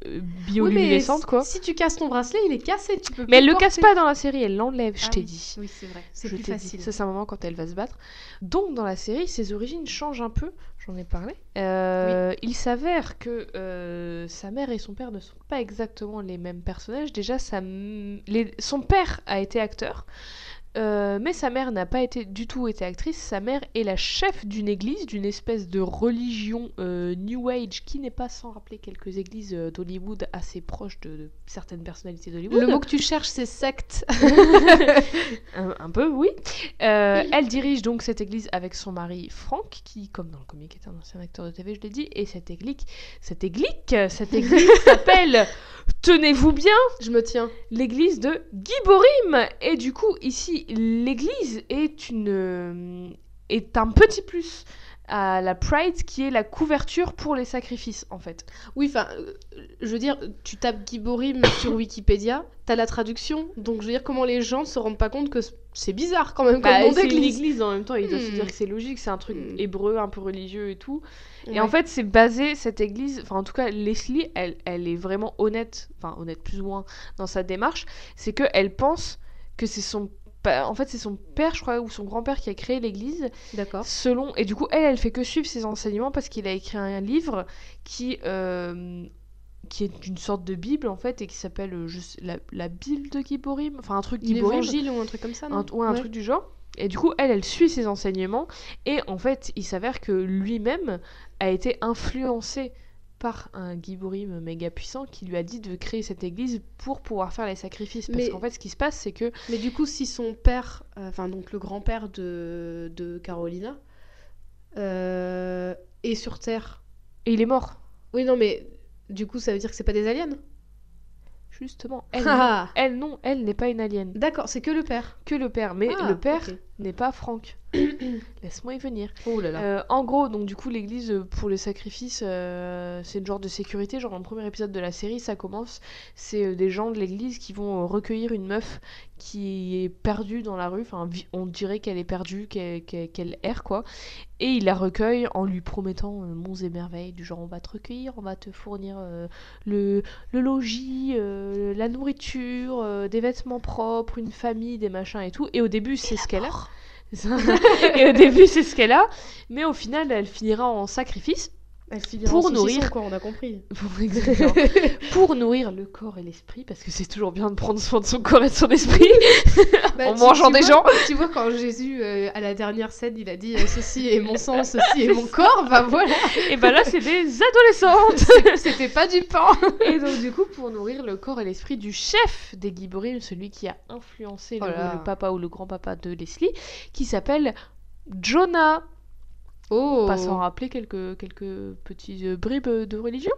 euh, bioluminescente, Oui, quoi. Si tu casses ton bracelet, il est cassé. Tu peux Mais elle le porter. casse pas dans la série, elle l'enlève, je Ah t'ai oui. dit. Oui, c'est vrai. C'est plus dit. facile. Ça, c'est un moment quand elle va se battre. Donc, dans la série, ses origines changent un peu. J'en ai parlé. Euh, Il s'avère que euh, sa mère et son père ne sont pas exactement les mêmes personnages. Déjà, sa m- les- son père a été acteur. Euh, mais sa mère n'a pas été du tout été actrice. Sa mère est la chef d'une église, d'une espèce de religion euh, New Age qui n'est pas sans rappeler quelques églises euh, d'Hollywood assez proches de, de certaines personnalités d'Hollywood. Le mot que tu cherches, c'est secte. un, un peu, oui. Elle dirige donc cette église avec son mari Frank, qui, comme dans le comic, est un ancien acteur de TV, je l'ai dit. Et cette église, cette église, cette église s'appelle, tenez-vous bien, Je me tiens. l'église de Guy Borim. Et du coup, ici, l'église est une euh, est un petit plus à la Pride qui est la couverture pour les sacrifices en fait. Oui, enfin, euh, je veux dire, tu tapes Guy Borim sur Wikipédia, t'as la traduction, donc je veux dire, comment les gens se rendent pas compte que c'est bizarre quand même comme Bah, nom c'est une d'église. église en même temps, il doit se Hmm. dire que c'est logique, c'est un truc Hmm. hébreu, un peu religieux et tout. Et en fait, c'est basé, cette église, enfin en tout cas, Leslie, elle, elle est vraiment honnête, enfin honnête plus ou moins dans sa démarche, c'est qu'elle pense que c'est son en fait, c'est son père, je crois, ou son grand-père qui a créé l'église. D'accord. Selon et du coup, elle, elle fait que suivre ses enseignements parce qu'il a écrit un livre qui euh, qui est une sorte de bible en fait et qui s'appelle euh, la, la bible de Giborim, enfin un truc L'évangile ou un truc comme ça, non un, ouais, un Ouais. truc du genre. Et du coup, elle, elle suit ses enseignements et en fait, il s'avère que lui-même a été influencé par un Giborim méga puissant qui lui a dit de créer cette église pour pouvoir faire les sacrifices. Parce Mais- qu'en fait, ce qui se passe, c'est que Mais du coup, si son père, euh, enfin donc le grand-père de, de Carolina, euh, est sur Terre. et il est mort. Oui, non, mais du coup, ça veut dire que c'est pas des aliens? Justement, elle, non. Ah elle non, elle n'est pas une alien, D'accord, c'est que le père. que le père. Mais Ah, le père. N'est pas Franck. Laisse-moi y venir. Oh là là. Euh, en gros, donc du coup, l'église euh, pour les sacrifices, euh, c'est une genre de sécurité. Genre, dans le premier épisode de la série, ça commence. C'est des gens de l'église qui vont recueillir une meuf qui est perdue dans la rue. Enfin, on dirait qu'elle est perdue, qu'elle qu'elle erre, quoi. Et il la recueille en lui promettant monts et merveilles. Du genre, on va te recueillir, on va te fournir le, le logis, la nourriture, des vêtements propres, une famille, des machins et tout. Et au début, c'est ce qu'elle a. et au début, c'est ce qu'elle a, mais au final, elle finira en sacrifice Elle finira pour nourrir. quoi, on a compris. pour, nourrir le corps et l'esprit, parce que c'est toujours bien de prendre soin de son corps et de son esprit Bah, en tu- mangeant tu des vois- gens. Tu vois, quand Jésus, euh, à la dernière scène, il a dit euh, Ceci est mon sang, ceci est mon corps, bah voilà, Et ben là, c'est des adolescentes. c'était pas du pain. et donc, du coup, pour nourrir le corps et l'esprit du chef des Giborim, celui qui a influencé le papa ou le grand-papa de Leslie, qui s'appelle Jonah. Oh pas sans rappeler quelques, quelques petits euh, bribes de religion.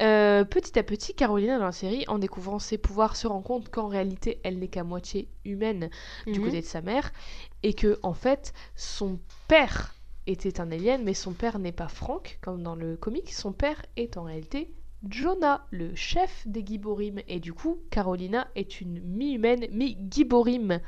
Euh, petit à petit, Carolina dans la série, en découvrant ses pouvoirs, se rend compte qu'en réalité, elle n'est qu'à moitié humaine du Mhm. côté de sa mère, et que en fait, son père était un alien, mais son père n'est pas Frank, comme dans le comic, son père est en réalité Jonah, le chef des Giborim, et du coup, Carolina est une mi-humaine, mi-Giborim,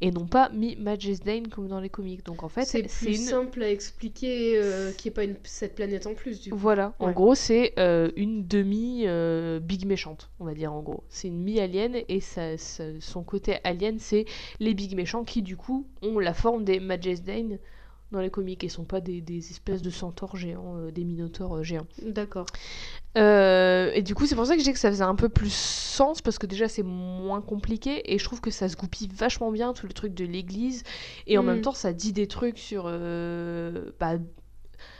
et non pas mi-Majesdane comme dans les comics. Donc en fait, c'est plus une simple à expliquer euh, qu'il n'y ait pas une, cette planète en plus, du coup. Voilà, en gros, c'est euh, une demi euh, big méchante, on va dire en gros. C'est une mi-alien et ça- ça- son côté alien, c'est les big méchants qui, du coup, ont la forme des Majesdane dans les comics et sont pas des, des espèces de centaures géants, euh, des minotaures euh, géants. D'accord. Euh, et du coup, c'est pour ça que je dis que ça faisait un peu plus sens parce que déjà c'est moins compliqué et je trouve que ça se goupille vachement bien tout le truc de l'église et en Mm. même temps ça dit des trucs sur. Bah,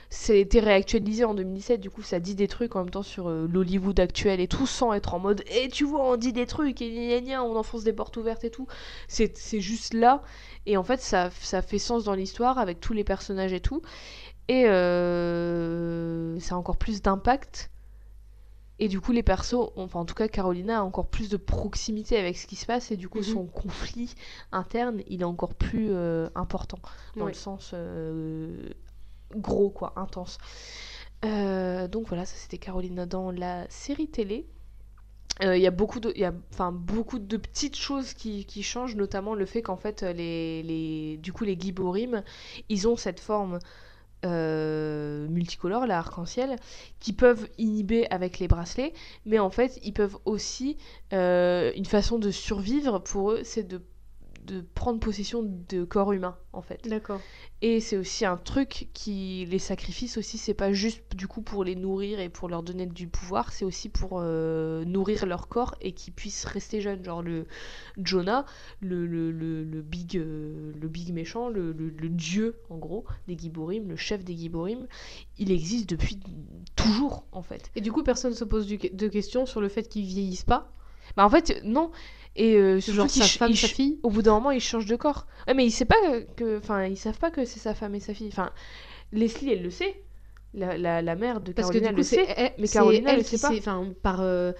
c'était réactualisé en 2017, du coup ça dit des trucs en même temps sur euh, l'Hollywood actuel et tout sans être en mode et tu vois, on dit des trucs et gna gna on enfonce des portes ouvertes et tout. C'est juste là et en fait ça, ça fait sens dans l'histoire avec tous les personnages et tout. Et euh, ça a encore plus d'impact. Et du coup, les persos, ont- enfin en tout cas, Carolina a encore plus de proximité avec ce qui se passe, et du coup, Mhm. son conflit interne, il est encore plus euh, important, dans le sens euh, gros, quoi, intense. Euh, donc voilà, ça c'était Carolina dans la série télé. Euh, Il y a beaucoup de, y a, beaucoup de petites choses qui, qui changent, notamment le fait qu'en fait, les, les, du coup, les ils ont cette forme euh, multicolore, la arc-en-ciel, qui peuvent inhiber avec les bracelets, mais en fait, ils peuvent aussi, une façon de survivre pour eux, c'est de, de prendre possession de corps humains, en fait. D'accord. Et c'est aussi un truc qui les sacrifices aussi, c'est pas juste du coup pour les nourrir et pour leur donner du pouvoir, c'est aussi pour euh, nourrir leur corps et qu'ils puissent rester jeunes. Genre le Jonah, le, le, le, le big, euh, le big méchant, le, le, le dieu en gros des Giborim, le chef des Giborim, il existe depuis toujours en fait. Et du coup, personne se pose du- de questions sur le fait qu'ils vieillissent pas Bah en fait non. Et euh, Genre sa femme, sa fille? au bout d'un moment, il change de corps. Ouais, mais il sait pas que, enfin, ils savent pas que c'est sa femme et sa fille. Enfin, Leslie, elle le sait. La, la, la mère de Parce que Carolina du le coup, sait. elle- mais Carolina elle le qui sait pas. Enfin, par. euh,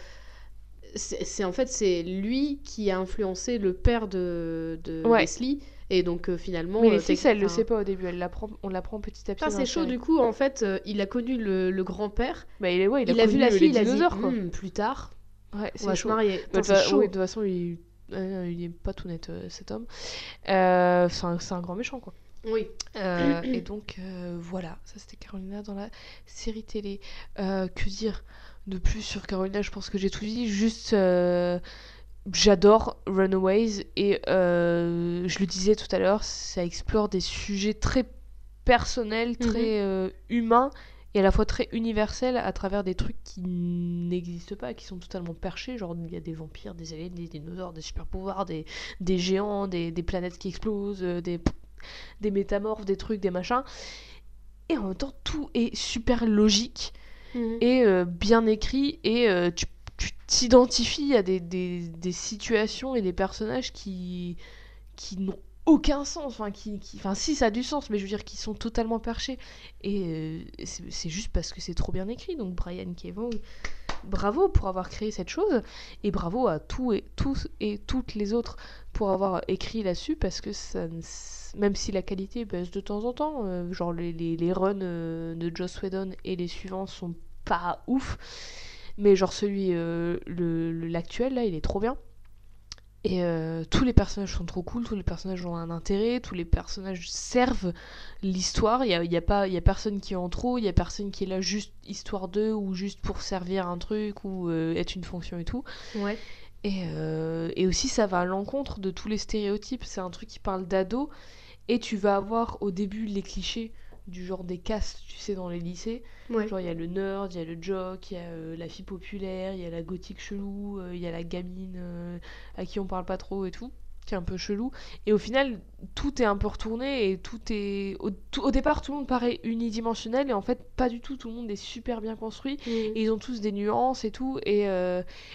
c'est en fait c'est lui qui a influencé le père de, de Ouais. Leslie et donc euh, finalement. Mais euh, Leslie, ça, elle le sait pas au début. Elle l'apprend, on l'apprend petit à petit. C'est chaud du coup en fait il a connu le, le grand-père Bah, il, est, ouais, il, il, a, a, vu la fille il a dit quoi. Hmm, plus tard Ouais, c'est chaud. marier Bah, chaud oui, de toute façon, il, il est pas tout net, euh, cet homme. Euh, c'est un, c'est un grand méchant, quoi. oui Euh, et donc euh, voilà, ça c'était Carolina dans la série télé. Euh, que dire de plus sur Carolina? Je pense que j'ai tout dit. Juste, j'adore Runaways et je le disais tout à l'heure, ça explore des sujets très personnels, très euh, humains et à la fois très universels à travers des trucs qui n'existent pas, qui sont totalement perchés. Genre, il y a des vampires, des aliens, des dinosaures, des super pouvoirs, des, des géants, des, des planètes qui explosent, euh, des, des métamorphes, des trucs, des machins. Et en même temps, tout est super logique Mhm. et euh, bien écrit et euh, tu t'identifies à des, des, des situations et des personnages qui, qui n'ont aucun sens. Enfin, qui, enfin, si, ça a du sens, mais je veux dire, qui sont totalement perchés. Et euh, c'est juste parce que c'est trop bien écrit. Donc, Brian Kevon, bravo pour avoir créé cette chose. Et bravo à tous et, tous et toutes les autres pour avoir écrit là-dessus. Parce que même si la qualité baisse de temps en temps, euh, genre les, les, les runs euh, de Joss Whedon et les suivants sont pas ouf. Mais genre celui, l'actuel, là, il est trop bien. Et euh, tous les personnages sont trop cool, tous les personnages ont un intérêt, tous les personnages servent l'histoire. Il y a, y a pas, il y a personne qui est en trop, il y a personne qui est là juste histoire d'eux ou juste pour servir un truc ou euh, être une fonction et tout. Ouais. Et, euh, et aussi, ça va à l'encontre de tous les stéréotypes. C'est un truc qui parle d'ado. Et tu vas avoir au début les clichés du genre des castes, tu sais, dans les lycées. Ouais. Genre, il y a le nerd, il y a le jock, il y a euh, la fille populaire, il y a la gothique chelou, euh, il y a la gamine euh, à qui on parle pas trop et tout, qui est un peu chelou. Et au final, tout est un peu retourné et tout est. Au, tout- au départ, tout le monde paraît unidimensionnel et en fait, pas du tout. Tout le monde est super bien construit. Mhm. Et ils ont tous des nuances et tout. Et,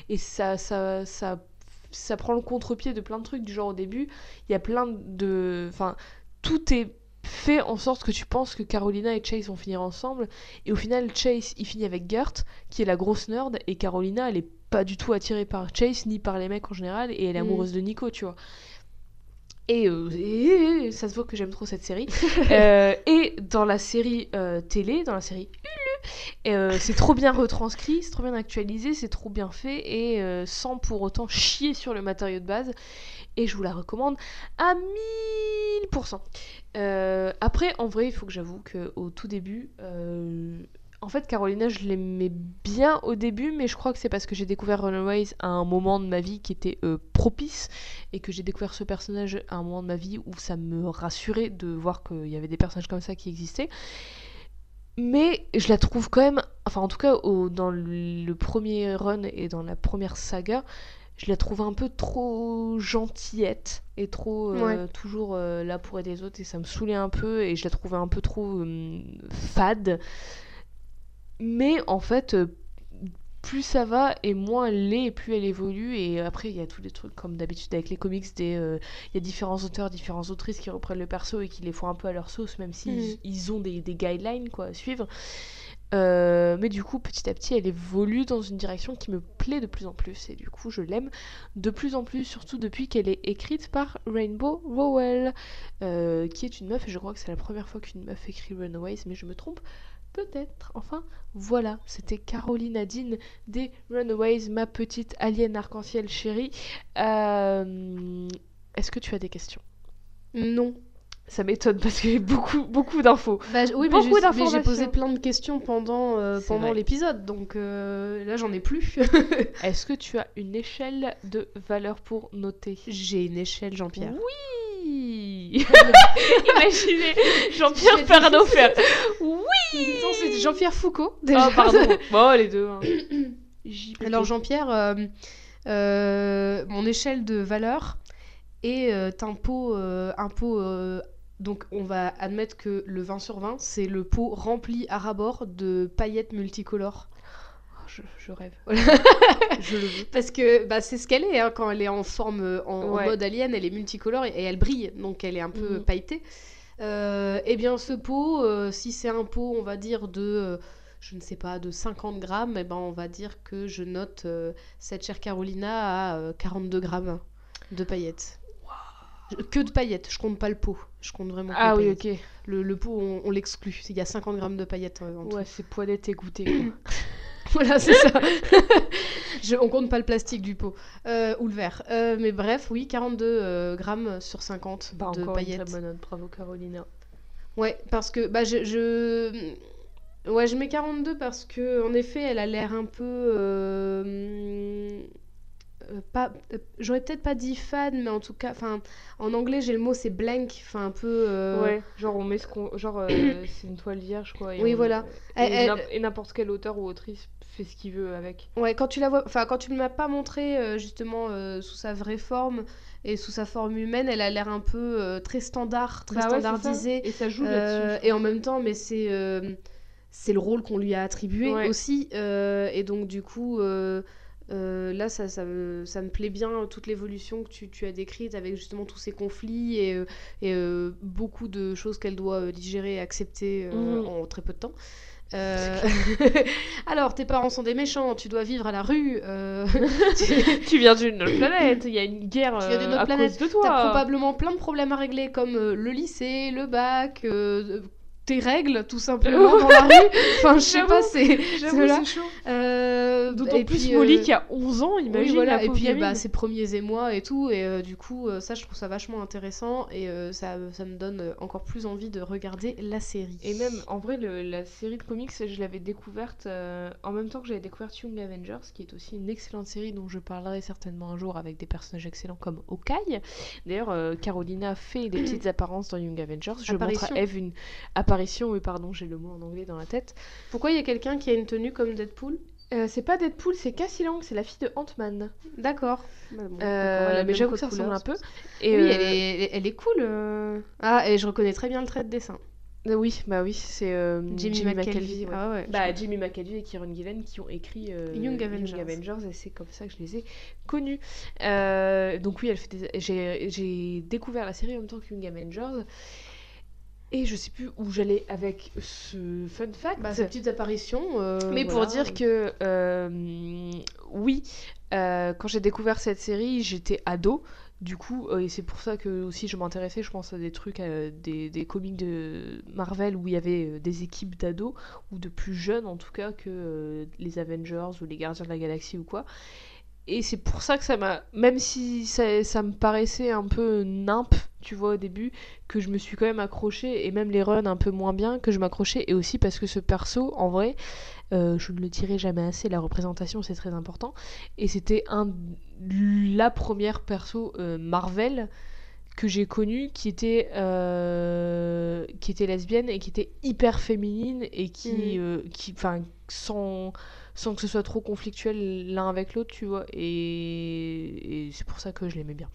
et ça, ça, ça, ça prend le contre-pied de plein de trucs. Du genre, au début, il y a plein de. Enfin, tout est fait en sorte que tu penses que Carolina et Chase vont finir ensemble. Et au final, Chase, il finit avec Gert, qui est la grosse nerd. Et Carolina, elle est pas du tout attirée par Chase, ni par les mecs en général. Et elle est Mm. amoureuse de Nico, tu vois. Et, euh, et- ça se voit que j'aime trop cette série. Euh, et dans la série euh, télé, dans la série Hulu, c'est trop bien retranscrit, c'est trop bien actualisé, c'est trop bien fait et sans pour autant chier sur le matériau de base. Et je vous la recommande à 1000%. Euh, après, en vrai, il faut que j'avoue qu'au tout début, euh, en fait, Carolina, je l'aimais bien au début, mais je crois que c'est parce que j'ai découvert Runaways à un moment de ma vie qui était euh, propice et que j'ai découvert ce personnage à un moment de ma vie où ça me rassurait de voir qu'il y avait des personnages comme ça qui existaient. Mais je la trouve quand même, enfin en tout cas dans le premier run et dans la première saga, je la trouve un peu trop gentillette et trop euh, Ouais. toujours euh, là pour aider les autres et ça me saoulait un peu et je la trouvais un peu trop euh, fade. Mais en fait, plus ça va et moins elle l'est et plus elle évolue et après il y a tous les trucs comme d'habitude avec les comics des il y a différents auteurs différentes autrices qui reprennent le perso et qui les font un peu à leur sauce même s'ils Mhm. ils ont des, des guidelines quoi à suivre Euh, mais du coup petit à petit elle évolue dans une direction qui me plaît de plus en plus et du coup je l'aime de plus en plus surtout depuis qu'elle est écrite par Rainbow Rowell euh, qui est une meuf et je crois que c'est la première fois qu'une meuf écrit Runaways mais je me trompe peut-être enfin voilà, c'était Caroline Nadine des Runaways, ma petite alien arc-en-ciel chérie. Euh, Est-ce que tu as des questions? Non. Ça m'étonne parce qu'il y a beaucoup, beaucoup d'infos. Bah, oui, mais Beaucoup j'ai- mais j'ai posé plein de questions pendant, euh, pendant l'épisode, donc euh, là j'en ai plus. Est-ce que tu as une échelle de valeur pour noter? J'ai une échelle, Jean-Pierre. Oui Imaginez Jean-Pierre Pernaut faire Oui Non, c'est Jean-Pierre Foucault, déjà. Oh, pardon Bon, les deux. hein. Alors Jean-Pierre, euh, euh, mon échelle de valeur est euh, un pot, euh, euh, donc on va admettre que le 20 sur 20, c'est le pot rempli à rabord de paillettes multicolores. Oh, je, je rêve. Voilà. Je le veux. Parce que bah, c'est ce qu'elle est, hein, quand elle est en forme, en, mode alien, elle est multicolore et, et elle brille, donc elle est un peu Mhm. pailletée. Euh, eh bien ce pot, euh, si c'est un pot, on va dire de, euh, je ne sais pas, de 50 grammes, eh ben, on va dire que je note cette chère Carolina à euh, 42 grammes de paillettes. Que de paillettes, je compte pas le pot, je compte vraiment Ah oui, paillettes. ok. Le, le pot, on, on l'exclut, il y a 50 grammes de paillettes euh, en tout. Ouais, c'est poilette quoi. Voilà, c'est ça. Je- on compte pas le plastique du pot euh, ou le verre. Euh, mais bref, oui, 42 euh, grammes sur 50 Bah, de encore une paillettes. très bonne note. Bravo, Carolina. Ouais, parce que bah je, je ouais, je mets 42 parce que en effet, elle a l'air un peu pas, euh, j'aurais peut-être pas dit fan, mais en tout cas, enfin, en anglais, j'ai le mot, c'est blank, enfin, un peu. euh, Ouais, genre on met ce qu'on. Genre euh, c'est une toile vierge quoi. et Oui, on- voilà. Et, n'importe quel auteur ou autrice fait ce qu'il veut avec. Ouais, quand tu la vois, enfin, quand tu ne m'as pas montré euh, justement euh, sous sa vraie forme et sous sa forme humaine, elle a l'air un peu euh, très standard, très Bah ouais, standardisée. Et ça joue Euh, là-dessus. et en même temps, mais c'est euh, c'est le rôle qu'on lui a attribué Ouais. aussi. euh, et donc, du coup, euh, euh, là, ça, ça, me, ça me plaît bien, toute l'évolution que tu, tu as décrite avec justement tous ces conflits et, euh, et euh, beaucoup de choses qu'elle doit euh, digérer et accepter euh, Mhm. en très peu de temps. Euh, Alors, tes parents sont des méchants, tu dois vivre à la rue. euh, tu- tu viens d'une autre planète, il y a une guerre Tu viens d'une euh, autre à planète. cause de toi. T'as probablement plein de problèmes à régler comme euh, le lycée, le bac, euh, tes règles tout simplement dans la rue. Enfin, je sais pas, c'est c'est chaud. Euh, D'autant plus puis, Molly euh, qui a 11 ans, imagine oui, voilà. la Et puis bah, ses premiers émois et tout, et euh, du coup, euh, ça, je trouve ça vachement intéressant et euh, ça, ça me donne encore plus envie de regarder la série. Et même, en vrai, le- la série de comics, je l'avais découverte euh, en même temps que j'avais découvert Young Avengers, qui est aussi une excellente série dont je parlerai certainement un jour avec des personnages excellents comme Hawkeye. D'ailleurs, euh, Carolina fait des petites apparences dans Young Avengers. Je montre à Eve une apparition, oui, pardon, j'ai le mot en anglais dans la tête. Pourquoi il y a quelqu'un qui a une tenue comme Deadpool? Euh, c'est pas Deadpool, c'est Cassie Lang, c'est la fille de Ant-Man. D'accord. Bah, bon, Euh, mais j'avoue que ça ressemble couleur, un peu. Et oui, euh, elle, est, elle est cool. euh. Ah, et je reconnais très bien le trait de dessin. euh, Oui, bah oui, c'est euh, Jimmy, Jimmy, McKelvey. McKelvey. ouais. Ah ouais. Bah, Jimmy McKelvey et Kieron Gillen qui ont écrit euh, Young Avengers. Avengers, et c'est comme ça que je les ai connus. Euh, donc oui, elle fait des- j'ai j'ai découvert la série en même temps que Young Avengers et je sais plus où j'allais avec ce fun fact. Bah, ces petites apparitions. euh, Mais pour dire que euh, oui, euh, quand j'ai découvert cette série, j'étais ado. Du coup, et c'est pour ça que aussi je m'intéressais, je pense à des trucs, euh, des, des comics de Marvel où il y avait des équipes d'ados, ou de plus jeunes en tout cas que les Avengers ou les Gardiens de la Galaxie ou quoi. Et c'est pour ça que ça m'a. Même si ça, ça me paraissait un peu nimp, tu vois, au début, que je me suis quand même accrochée, et même les runs un peu moins bien, que je m'accrochais, et aussi parce que ce perso, en vrai, euh, je ne le dirai jamais assez, la représentation c'est très important, et c'était un la première perso euh, Marvel que j'ai connue qui était euh, qui était lesbienne et qui était hyper féminine et qui euh, qui enfin sans sans que ce soit trop conflictuel l'un avec l'autre tu vois et, et c'est pour ça que je l'aimais bien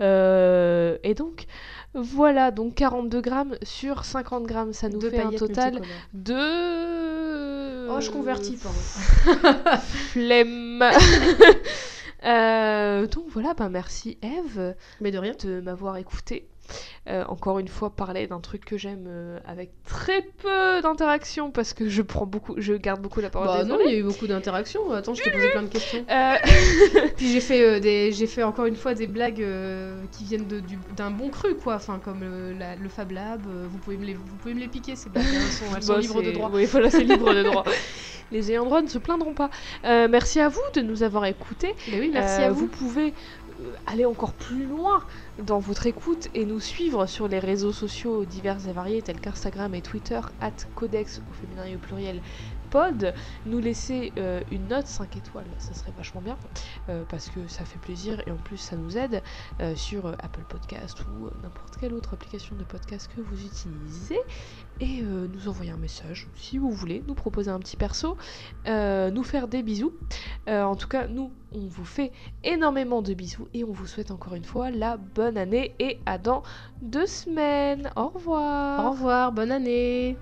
Euh, et donc voilà donc 42 grammes sur 50 grammes ça nous Deux fait un total de Oh, je convertis, pardon. flemme Euh, donc voilà ben merci Eve Mais de rien. de m'avoir écouté. Euh, encore une fois, parler d'un truc que j'aime euh, avec très peu d'interaction parce que je prends beaucoup, je garde beaucoup la parole. Bah non, il y a eu beaucoup d'interactions. Attends, je t'ai posé plein de questions. Euh, Puis j'ai fait, des... j'ai fait encore une fois des blagues qui viennent de- du- d'un bon cru, quoi. Enfin, comme la- le Fab Lab. vous, pouvez me les... vous pouvez me les piquer, ces blagues. hein, Elles sont, elles sont bah, libres de droit. Oui, voilà, c'est libre de droit. Les ayants droit ne se plaindront pas. Merci à vous de nous avoir écoutés. Mais oui, merci à vous. Vous pouvez aller encore plus loin dans votre écoute et nous suivre sur les réseaux sociaux divers et variés tels qu'Instagram et Twitter, at codex au féminin et au pluriel pod, nous laisser euh, une note 5 étoiles, ça serait vachement bien, euh, parce que ça fait plaisir et en plus ça nous aide euh, sur Apple Podcast ou n'importe quelle autre application de podcast que vous utilisez, et nous envoyer un message si vous voulez, nous proposer un petit perso, nous faire des bisous. En tout cas, nous, on vous fait énormément de bisous et on vous souhaite encore une fois la bonne année et à dans deux semaines. Au revoir. Au revoir, bonne année.